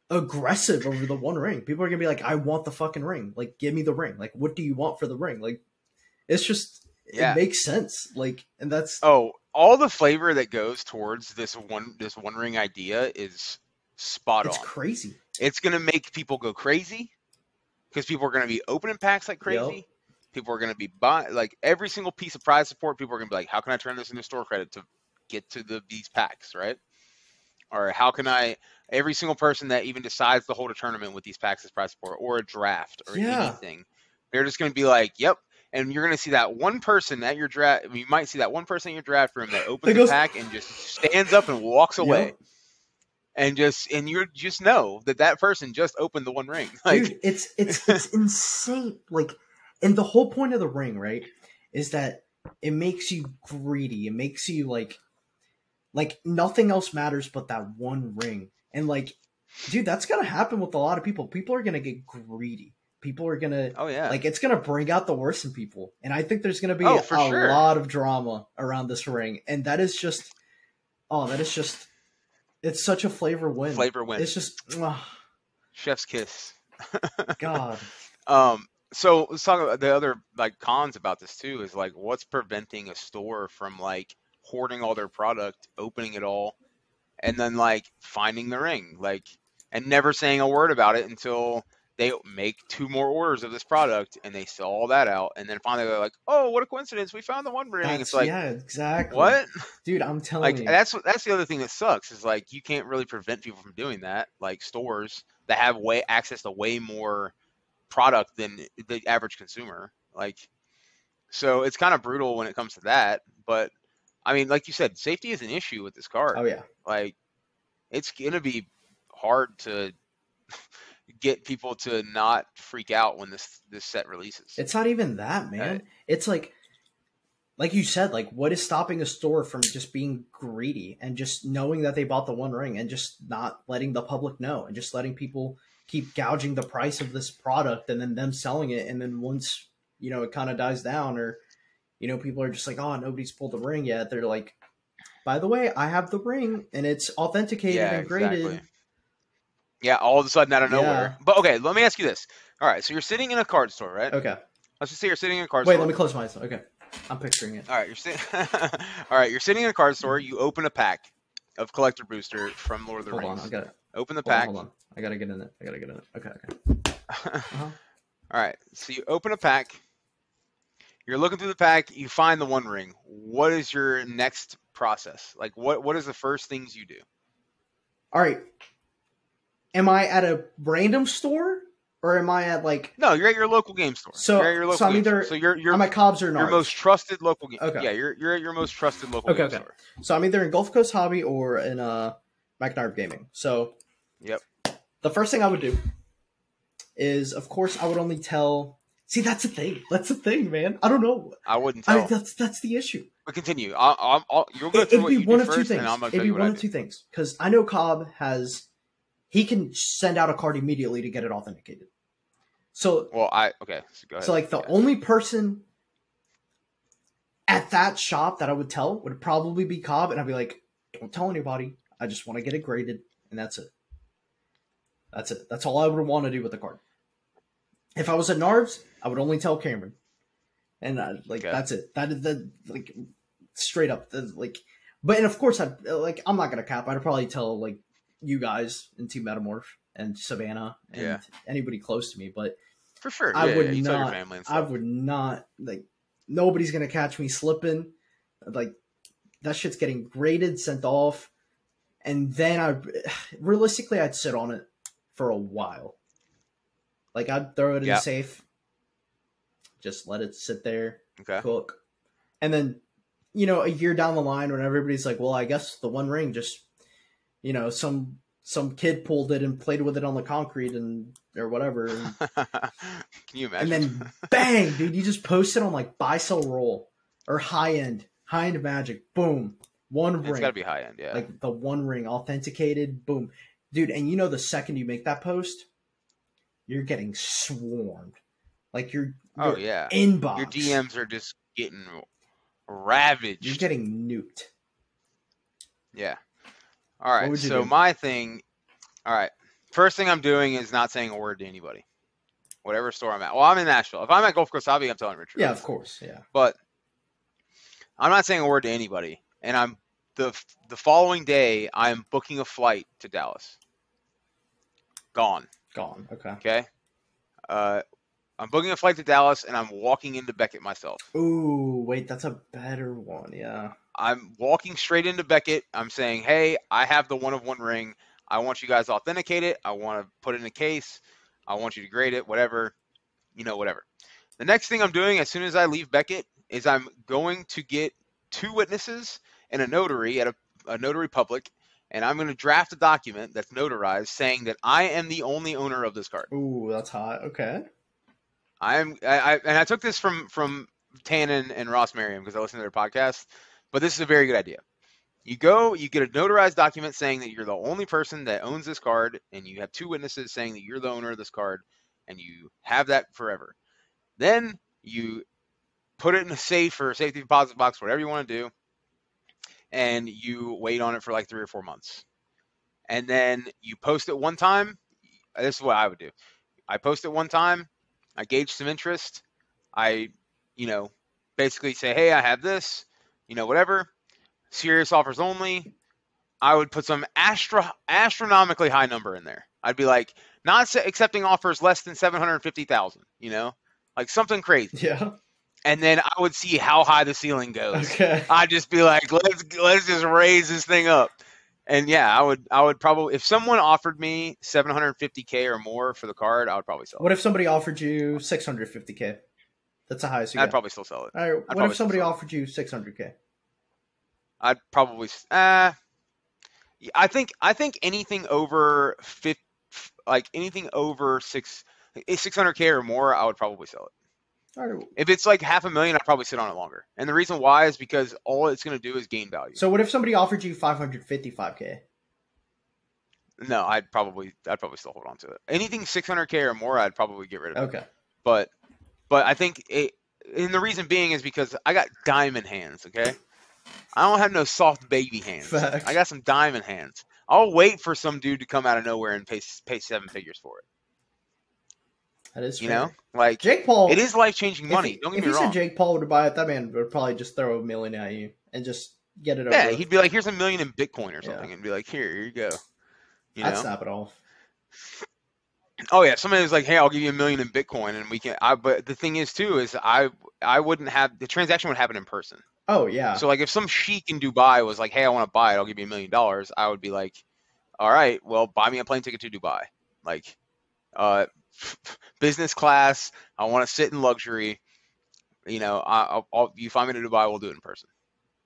aggressive over the one ring. People are gonna be like, I want the fucking ring. Like, give me the ring. Like, what do you want for the ring? Like, it's just Yeah. it makes sense. Like, and that's Oh, all the flavor that goes towards this one this one ring idea is spot it's on. It's crazy. It's gonna make people go crazy because people are gonna be opening packs like crazy. Yep. People are gonna be buying like every single piece of prize support. People are gonna be like, how can I turn this into store credit to get to the these packs, right? Or how can I? Every single person that even decides to hold a tournament with these packs as prize support or a draft or Yeah. anything, they're just gonna be like, yep. And you're gonna see that one person at your draft. You might see that one person in your draft room that opens the pack and just stands up and walks away Yep. And just and you just know that that person just opened the one ring. Like, Dude, it's it's it's insane. Like, and the whole point of the ring, right, is that it makes you greedy. It makes you like like nothing else matters but that one ring. And like dude, that's gonna happen with a lot of people. People are gonna get greedy. People are gonna Oh yeah. like it's gonna bring out the worst in people. And I think there's gonna be Oh, a sure. lot of drama around this ring. And that is just oh, that is just it's such a flavor win. Flavor win. It's just oh, Chef's kiss. God. Um, so let's talk about the other like cons about this too. Is like what's preventing a store from like hoarding all their product, opening it all, and then like finding the ring, like and never saying a word about it until they make two more orders of this product and they sell all that out, and then finally they're like, oh, what a coincidence, we found the one ring. That's, it's like yeah, exactly. what? Dude, I'm telling like you. that's that's the other thing that sucks is like you can't really prevent people from doing that like stores that have way access to way more product than the average consumer like so it's kind of brutal when it comes to that but i mean like you said safety is an issue with this card Oh yeah. like it's gonna be hard to get people to not freak out when this this set releases It's not even that, man. Right. It's like like you said, like what is stopping a store from just being greedy and just knowing that they bought the one ring and just not letting the public know and just letting people keep gouging the price of this product and then them selling it and then once, you know, it kind of dies down or you know, people are just like, "Oh, nobody's pulled the ring yet." They're like, "By the way, I have the ring and it's authenticated Yeah, and graded." exactly. Yeah, all of a sudden out of Yeah. nowhere. But okay, let me ask you this. All right, so you're sitting in a card store, right? Okay. Let's just say you're sitting in a card store. Wait, store. let me close my eyes. Okay. I'm picturing it. All right, you're sitting. all right, you're sitting in a card store. You open a pack of collector booster from Lord of the Hold on, I got it. Open the Hold on, pack. hold on. I gotta get in it. I gotta get in it. Okay, okay. Uh-huh. all right, so you open a pack. You're looking through the pack. You find the One Ring. What is your next process? Like, what what is the first things you do? All right. Am I at a random store or am I at like No, you're at your local game store. So- you're at your local so I'm either- So you're you're I'm at Cobb's or your most trusted local game. Okay. Yeah, you're you're at your most trusted local Okay, game okay. store. So I'm either in Gulf Coast Hobby or in uh McNarb Gaming. So Yep. The first thing I would do is, of course, I would only tell. See, that's the thing. That's the thing, man. I don't know. I wouldn't tell. I, that's that's the issue. but continue. I'll, I'll, I'll, you'll go It, through what be you one do of first, two things. and I'm gonna It'd be one of two things because I know Cobb has. He can send out a card immediately to get it authenticated. So Well, I okay. So go ahead. So like the Yeah. only person at that shop that I would tell would probably be Cobb, and I'd be like, "Don't tell anybody. I just want to get it graded, and that's it. That's it. That's all I would want to do with the card. If I was at Narbs, I would only tell Cameron, and uh, like Okay. that's it. That is the like straight up the like. But and of course, I like I'm not gonna cap. I'd probably tell like you guys in Team Metamorph and Savannah and Yeah. anybody close to me, but. for sure. I yeah, would yeah, you tell your not- family and I would not like nobody's gonna catch me slipping. Like that shit's getting graded, sent off, and then I realistically I'd sit on it for a while. Like I'd throw it in Yeah. the safe, just let it sit there, Okay. cook, and then you know a year down the line when everybody's like, well, I guess the One Ring just you know some some kid pulled it and played with it on the concrete and or whatever. And, Can you imagine? and then bang, dude, you just post it on like buy sell roll or high end, high end magic, boom, one it's ring, It's got to be high end. Yeah. like the one ring authenticated, boom, dude. And you know the second you make that post, you're getting swarmed, like oh, your oh yeah. inbox, Your DMs are just getting ravaged. you're getting nuked. Yeah. All right. So do? my thing. All right. First thing I'm doing is not saying a word to anybody. Whatever store I'm at. Well, I'm in Nashville. If I'm at Gulf Coast Hobby, I'm telling Richard. Yeah, of course, yeah. But I'm not saying a word to anybody. And I'm the the following day I'm booking a flight to Dallas. Gone. Gone. Okay. Okay. Uh, I'm booking a flight to Dallas, and I'm walking into Beckett myself. Ooh, wait, that's a better one. Yeah. I'm walking straight into Beckett. I'm saying, hey, I have the one of one ring. I want you guys to authenticate it. I want to put it in a case. I want you to grade it, whatever, you know, whatever. The next thing I'm doing as soon as I leave Beckett is I'm going to get two witnesses and a notary at a, a notary public, and I'm going to draft a document that's notarized saying that I am the only owner of this card. Ooh, that's hot. Okay. I'm I, I and I took this from from Tannen and Ross Merriam because I listen to their podcast, but this is a very good idea. You go, you get a notarized document saying that you're the only person that owns this card, and you have two witnesses saying that you're the owner of this card, and you have that forever. Then you put it in a safe or a safety deposit box, whatever you want to do, and you wait on it for like three or four months. And then you post it one time. This is what I would do. I post it one time. I gauge some interest. I, you know, basically say, hey, I have this, you know, whatever. Serious offers only. I would put some astro- astronomically high number in there. I'd be like, not accepting offers less than 750,000, you know, like something crazy. Yeah. And then I would see how high the ceiling goes. Okay. I'd just be like, let's let's just raise this thing up. And yeah, I would I would probably if someone offered me 750k or more for the card, I would probably sell it. What if somebody offered you 650k? That's the highest you I'd get. probably still sell it. Right. What if somebody still sell it. offered you 600k? I'd probably uh I think I think anything over 50, like anything over 6 600k or more, I would probably sell it. If it's like half a million, I'd probably sit on it longer. And the reason why is because all it's going to do is gain value. So what if somebody offered you 555k? No, I'd probably I'd probably still hold on to it. Anything 600k or more, I'd probably get rid of it. Okay. But but I think it and the reason being is because I got diamond hands, okay? I don't have no soft baby hands. Facts. I got some diamond hands. I'll wait for some dude to come out of nowhere and pay pay seven figures for it. That is You know? Like Jake Paul. it is life changing money. he- Don't if get me wrong. said Jake Paul would buy it, that man would probably just throw a million at you and just get it over. yeah, with. he'd be like, "Here's a million in Bitcoin or Yeah. something," and be like, "Here, here you go." You I'd know? snap it off. Oh yeah, somebody was like, "Hey, I'll give you a million in Bitcoin," and we can. I but the thing is too is I I wouldn't have the transaction would happen in person. Oh yeah. So like if some sheik in Dubai was like, "Hey, I want to buy it. I'll give you a million dollars," I would be like, "All right, well, buy me a plane ticket to Dubai." Like, uh, business class. I want to sit in luxury. You know, I, I'll, I'll, you find me to Dubai, we'll do it in person.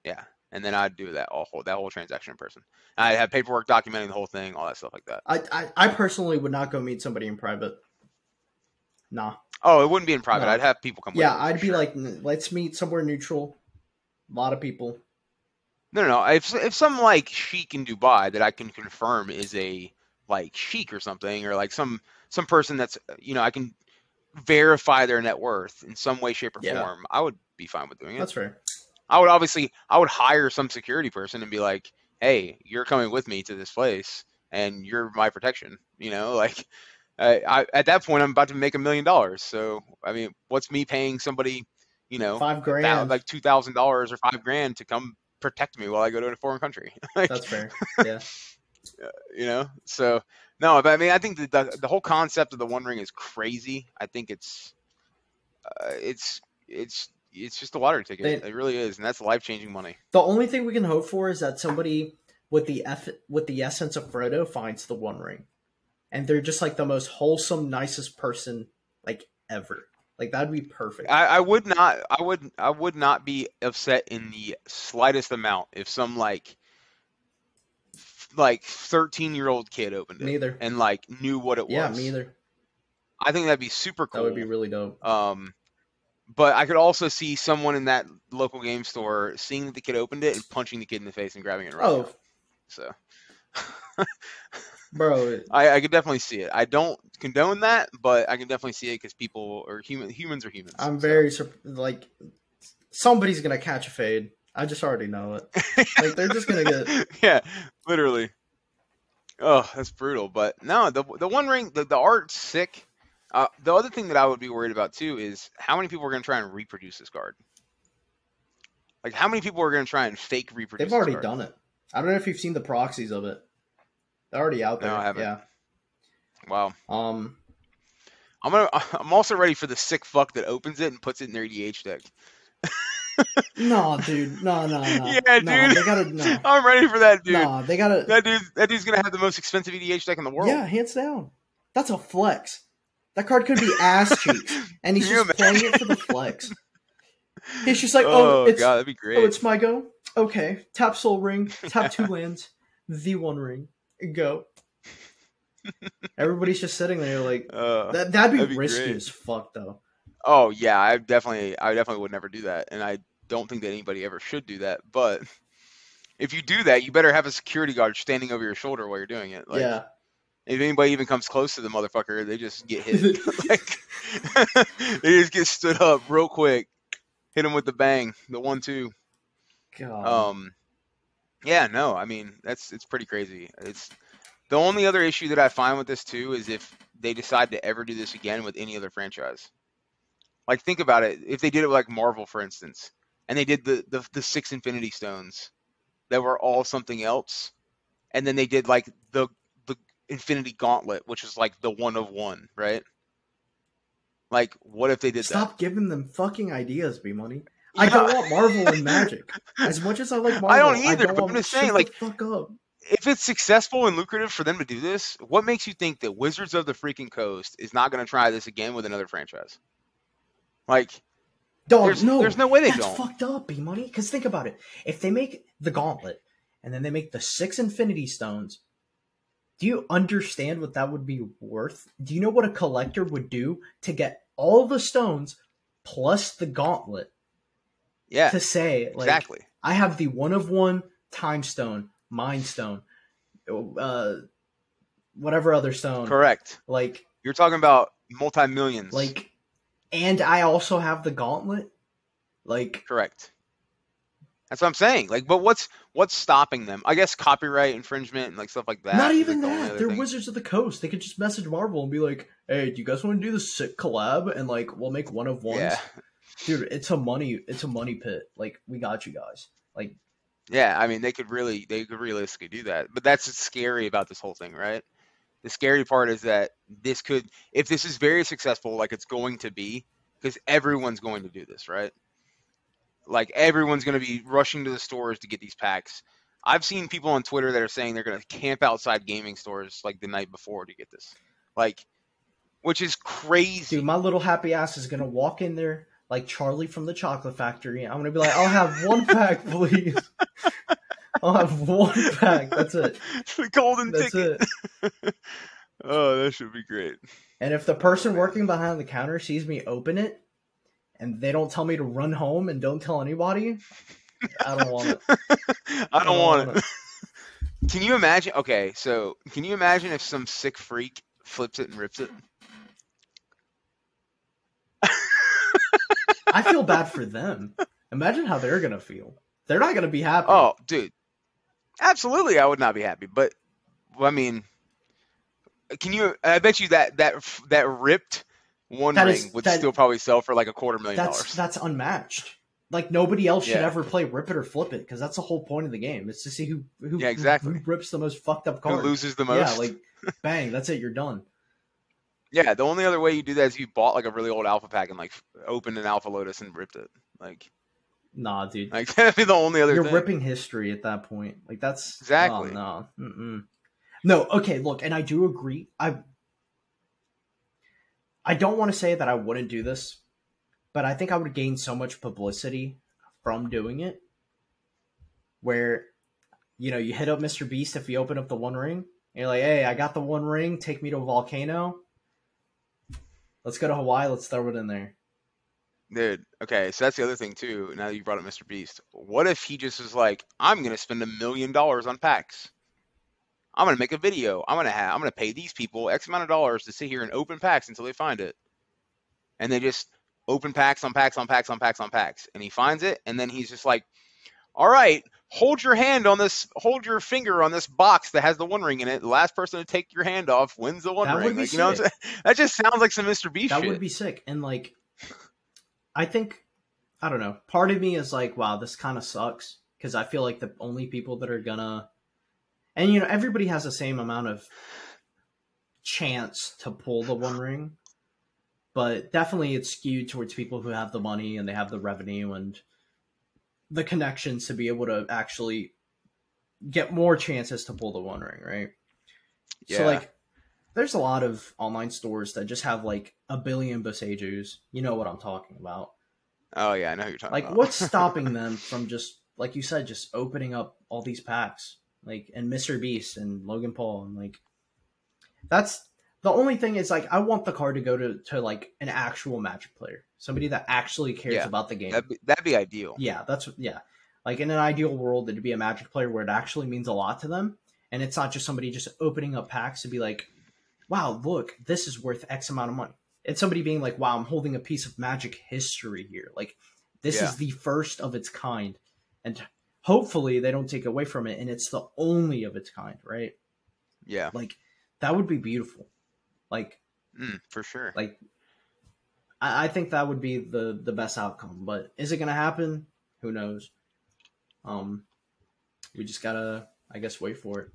Yeah, and then I'd do that all whole that whole transaction in person. I'd have paperwork documenting the whole thing, all that stuff like that. I, I I personally would not go meet somebody in private. Nah. Oh, it wouldn't be in private. No. I'd have people come. Yeah, I'd be sure. like, let's meet somewhere neutral. A lot of people. No, no, no. If if some like sheik in Dubai that I can confirm is a like sheik or something, or like some some person that's uh, you know I can verify their net worth in some way, shape, or Yeah. form, I would be fine with doing it. That's fair. I would obviously I would hire some security person and be like, hey, you're coming with me to this place, and you're my protection. You know, like. I, I, at that point, I'm about to make a million dollars. So, I mean, what's me paying somebody, you know, Five grand. like two thousand dollars or five grand to come protect me while I go to a foreign country. like, That's fair. Yeah. Uh, you know, so no, but I mean, I think the, the the whole concept of the One Ring is crazy. I think it's uh, it's it's it's just a lottery ticket. They- it really is, and that's life changing money. The only thing we can hope for is that somebody with the eff- with the essence of Frodo finds the One Ring, and they're just like the most wholesome, nicest person like ever. Like that'd be perfect. I, I would not, I would, I would not be upset in the slightest amount if some like like thirteen year old kid opened it Neither. and like knew what it was. Yeah, me either. I think that'd be super cool. That would be really dope. Um, but I could also see someone in that local game store seeing that the kid opened it and punching the kid in the face and grabbing it. Right Oh, so bro, I, I could definitely see it. I don't condone that, but I can definitely see it because people are human humans are humans. I'm so. very sur- like somebody's gonna catch a fade. I just already know it. Like they're just gonna get. yeah, literally. Oh, that's brutal. But no, the the one ring, the, the art's sick. Uh, the other thing that I would be worried about too is how many people are to try and reproduce this card. Like, how many people are to try and fake reproduce? They've already done it. I don't know if you've seen the proxies of it. They're already out No, there. I haven't. Yeah. Wow. Um. I'm gonna. I'm also ready for the sick fuck that opens it and puts it in their EDH deck. No, dude. No, no, no. Yeah, no, dude. They gotta. No. I'm ready for that dude. No, they gotta. That dude. That dude's gonna have the most expensive EDH deck in the world. Yeah, hands down. That's a flex. That card could be ass cheeks, and he's just playing it for the flex. He's just like, oh, oh it's god, that'd be great. oh, it's my go. Okay, tap Sol Ring, tap two lands, the one ring, go. Everybody's just sitting there like Uh, that. That'd be that'd be risky great. as fuck, though. Oh yeah, I definitely, I definitely would never do that, and I don't think that anybody ever should do that. But if you do that, you better have a security guard standing over your shoulder while you're doing it. Like, yeah. If anybody even comes close to the motherfucker, they just get hit. like, they just get stood up real quick, hit him with the bang, the one-two. God. Um, yeah, no, I mean that's it's pretty crazy. It's the only other issue that I find with this too is if they decide to ever do this again with any other franchise. Like think about it, if they did it with like Marvel, for instance, and they did the the, the six Infinity Stones that were all something else, and then they did like the the Infinity Gauntlet, which is like the one of one, right? Like, what if they did Stop that? giving them fucking ideas, B Money. I don't want Marvel and Magic. As much as I like Marvel, I don't either, don't but I'm just saying, like, fuck up. if it's successful and lucrative for them to do this, what makes you think that Wizards of the freaking Coast is not going to try this again with another franchise? Like, Dog, there's- no, there's no way they that's don't. fucked up, B Money. Because think about it. If they make the Gauntlet and then they make the six Infinity Stones, do you understand what that would be worth? Do you know what a collector would do to get all the stones plus the Gauntlet yeah, to say like exactly. I have the one of one time stone, mind stone, uh, whatever other stone. Correct. Like, You're talking about multi millions. like, and I also have the gauntlet. Like, correct. That's what I'm saying. Like, but what's what's stopping them? I guess copyright infringement and like stuff like that. not even like, that. They're thing. Wizards of the Coast. They could just message Marvel and be like, "Hey, do you guys want to do this sick collab?" And like, we'll make one of ones. Yeah, Dude, it's a money. It's a money pit. Like, we got you guys. Like, yeah. I mean, they could really, they could realistically do that. But that's what's scary about this whole thing, right? The scary part is that this could, if this is very successful, like it's going to be, because everyone's going to do this, right? Like everyone's going to be rushing to the stores to get these packs. I've seen people on Twitter that are saying they're going to camp outside gaming stores like the night before to get this, like, which is crazy. dude, my little happy ass is gonna walk in there like Charlie from the Chocolate Factory. I'm gonna be like, "I'll have one pack, please. I'll have one pack. That's it. the golden That's ticket. it." Oh, that should be great. And if the person working behind the counter sees me open it and they don't tell me to run home and don't tell anybody, I don't want it. I don't want it. Can you imagine? Okay, so can you imagine if some sick freak flips it and rips it? I feel bad for them. Imagine how they're gonna feel. They're not gonna be happy. Oh, dude, absolutely, I would not be happy. But well, I mean, can you? I bet you that that that ripped one That ring is- would that- still probably sell for like a quarter million that's dollars. that's unmatched. Like nobody else should ever play rip it or flip it because that's the whole point of the game. It's to see who who, Yeah, exactly. who rips the most fucked up card, Who loses the most? Yeah, like bang, that's it. You're done. Yeah, the only other way you do that is you bought like a really old alpha pack and like opened an alpha lotus and ripped it. Like, Nah, dude. like that'd be the only other You're thing. ripping history at that point. Like that's oh, Exactly. Oh, no, Mm-mm. no. Okay, look, and I do agree. I I don't want to say that I wouldn't do this, but I think I would gain so much publicity from doing it. Where, you know, you hit up Mr. Beast if you open up the One Ring. And you're like, hey, I got the One Ring. Take me to a volcano. Let's go to Hawaii. Let's throw it in there. Dude, okay, so that's the other thing too. Now that you brought up Mr. Beast, what if he just was like, "I'm gonna spend a million dollars on packs. I'm gonna make a video. I'm gonna have. I'm gonna pay these people X amount of dollars to sit here and open packs until they find it." And they just open packs on packs on packs on packs on packs, and he finds it, and then he's just like, "All right, hold your hand on this. Hold your finger on this box that has the One Ring in it. The last person to take your hand off wins the One That Ring." would be Like, you know, what I'm saying? that just sounds like some Mr. Beast that shit. would be sick and like i think i don't know part of me is like wow this kind of sucks because i feel like the only people that are gonna and you know everybody has the same amount of chance to pull the one ring but definitely it's skewed towards people who have the money and they have the revenue and the connections to be able to actually get more chances to pull the one ring right so Yeah. like there's a lot of online stores that just have like a billion Boseijus. You know what I'm talking about. Oh yeah, I know who you're talking Like about. Like what's stopping them from just like you said, just opening up all these packs? Like and Mr. Beast and Logan Paul and like that's the only thing is like I want the card to go to to like an actual Magic player, somebody that actually cares Yeah, about the game. That'd be, that'd be ideal. Yeah, that's yeah. Like in an ideal world, it'd be a Magic player where it actually means a lot to them, and it's not just somebody just opening up packs to be like, "Wow, look, this is worth X amount of money." It's somebody being like, "Wow, I'm holding a piece of Magic history here. Like, this Yeah. is the first of its kind," and hopefully they don't take away from it, and it's the only of its kind, right? Yeah, Like, that would be beautiful. Like, mm, for sure. like I, I think that would be the the best outcome. But is it going to happen? Who knows? Um, we just gotta, I guess, wait for it.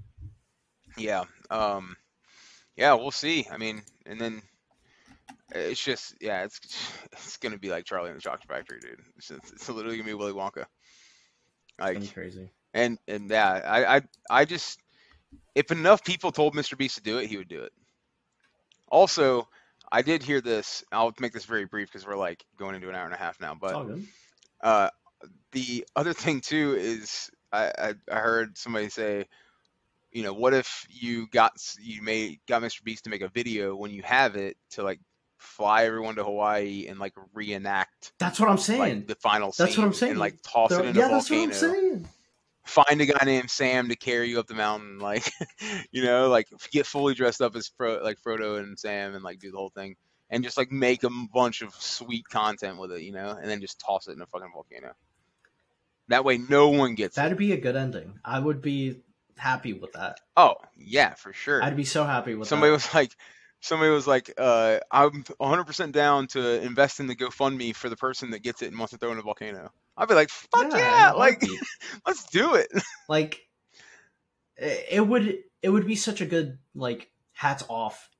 Yeah. Um yeah, we'll see. I mean, and then it's just yeah, it's it's gonna be like Charlie and the Chocolate Factory, dude. It's, just, it's literally gonna be Willy Wonka. Like crazy. and and yeah, I I I just if enough people told Mr. Beast to do it, he would do it. Also, I did hear this. I'll make this very brief because we're like going into an hour and a half now. But uh, the other thing too is I, I I heard somebody say, you know, what if you got you made got Mr. Beast to make a video when you have it to like fly everyone to Hawaii and like reenact That's what I'm saying. like the final scene That's what I'm saying. and like toss They're- it in yeah, a that's what. I'm saying. Find a guy named Sam to carry you up the mountain, like you know, like get fully dressed up as Fro- like Frodo and Sam and like do the whole thing. And just like make a bunch of sweet content with it, you know, and then just toss it in a fucking volcano. That way, no one gets. That'd be a good ending. I would be happy with that. Oh yeah, for sure. I'd be so happy with somebody that. was like, somebody was like, uh, I'm 100% down to invest in the GoFundMe for the person that gets it and wants to throw in a volcano. I'd be like, fuck in yeah, like let's do it. like it would it would be such a good like hats off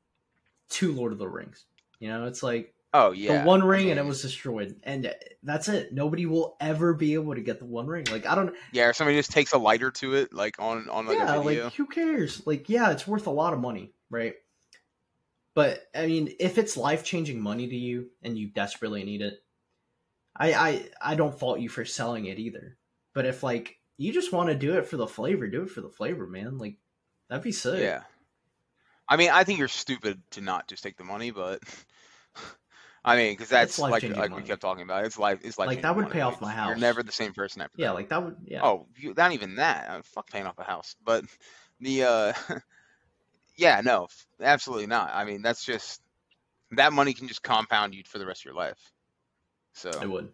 to Lord of the Rings. You know, it's like Oh yeah, the one I ring and it was destroyed, and that's it. Nobody will ever be able to get the one ring. Like I don't. yeah. Or somebody just takes a lighter to it, like on on like yeah, a video. like who cares? Like yeah, it's worth a lot of money, right? But I mean, if it's life changing money to you and you desperately need it, I I I don't fault you for selling it either. But if like you just want to do it for the flavor, do it for the flavor, man. Like that'd be sick. yeah. I mean, I think you're stupid to not just take the money, but I mean, because that's like like money. we kept talking about. It's life. It's life. Like, that would pay off my house. You're never the same person after Yeah, that. like that would yeah. Oh, you, not even that. Uh, fuck paying off a house. But the uh yeah, no, absolutely not. I mean, that's just that money can just compound you for the rest of your life. So it would.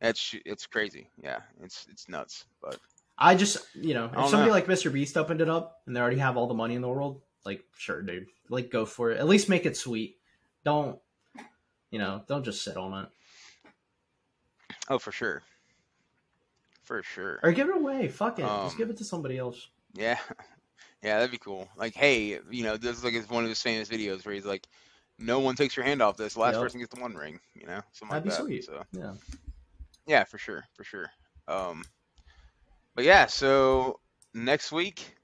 it's it's crazy. Yeah, it's it's nuts. But I just, you know, if somebody know. like Mr. Beast opened it up and they already have all the money in the world, like, sure, dude. Like, go for it. At least make it sweet. Don't, you know, don't just sit on it. oh, for sure, for sure. Or give it away. Fuck it. Um, just give it to somebody else. Yeah, yeah, that'd be cool. Like, hey, you know, this is like one of his famous videos where he's like, "No one takes your hand off this. Last Yep. person gets the one ring." You know, something That'd be that. sweet. So Yeah. yeah, for sure, for sure. Um, but yeah, so next week,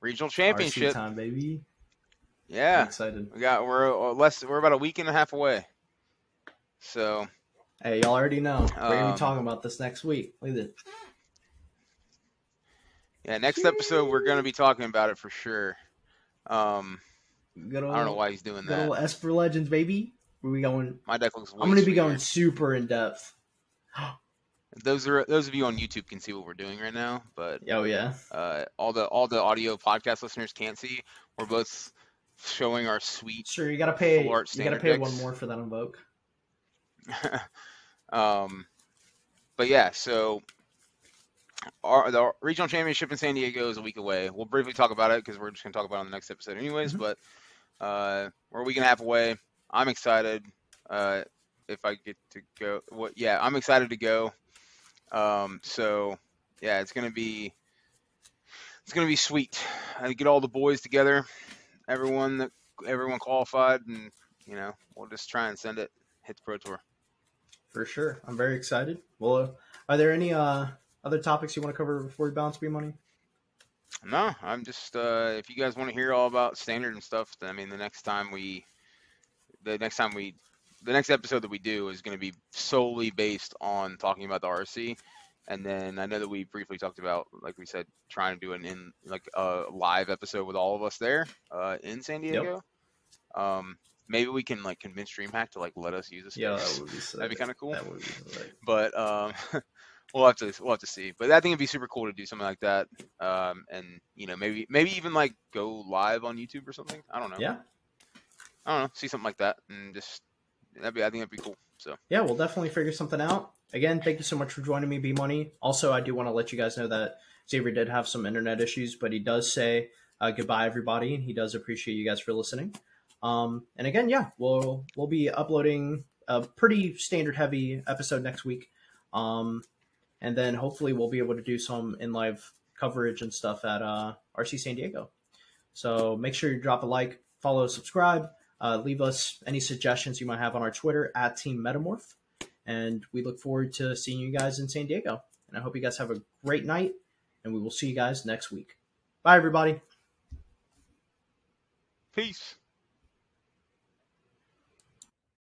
regional RC championship. time, baby. I'm Yeah, excited. we got we're uh, less. We're about a week and a half away. So Hey, y'all already know. We're going to Um, be talking about this next week. Look at it. yeah, next episode we're gonna be talking about it for sure. Um, Good old, I don't know why he's doing Good old that. Esper Legends, baby. Where we going? My deck looks. I'm going to be sweeter. going super in depth. Those are those of you on YouTube can see what we're doing right now, but Oh, yeah. uh, all the all the audio podcast listeners can't see. We're both showing our sweet. Sure, you got to pay. You got to pay decks. one more for that invoke. um, but yeah, so our the regional championship in San Diego is a week away. We'll briefly talk about it because we're just gonna talk about it on the next episode, anyways. Mhm. But uh, we're a week and a half away. I'm excited. Uh, if I get to go, what? Yeah, I'm excited to go. Um, so yeah, it's gonna be it's gonna be sweet. I get all the boys together, everyone that everyone qualified, and you know we'll just try and send it. Hit the pro tour. For sure. I'm very excited. Well, uh, are there any uh, other topics you want to cover before we bounce B money? No, I'm just uh if you guys want to hear all about standard and stuff, then I mean the next time we the next time we the next episode that we do is going to be solely based on talking about the RC And then I know that we briefly talked about, like we said, trying to do an in like a live episode with all of us there uh, in San Diego. Um, maybe we can like convince DreamHack to like let us use a space. Yeah, that would be sick. That'd be kind of cool. That would be sick. But um, we'll have to we'll have to see. But I think it'd be super cool to do something like that. Um, and you know maybe maybe even like go live on YouTube or something. I don't know. Yeah, I don't know. See something like that and just that'd be I think that'd be cool. So yeah, we'll definitely figure something out. Again, thank you so much for joining me, B Money. Also, I do want to let you guys know that Xavier did have some internet issues, but he does say uh, goodbye, everybody, and he does appreciate you guys for listening. Um, and again, yeah, we'll we'll be uploading a pretty standard heavy episode next week, um, and then hopefully we'll be able to do some in live coverage and stuff at uh, RC San Diego. So make sure you drop a like, follow, subscribe. Uh, leave us any suggestions you might have on our Twitter at Team Metamorph. And we look forward to seeing you guys in San Diego. And I hope you guys have a great night. And we will see you guys next week. Bye, everybody. peace.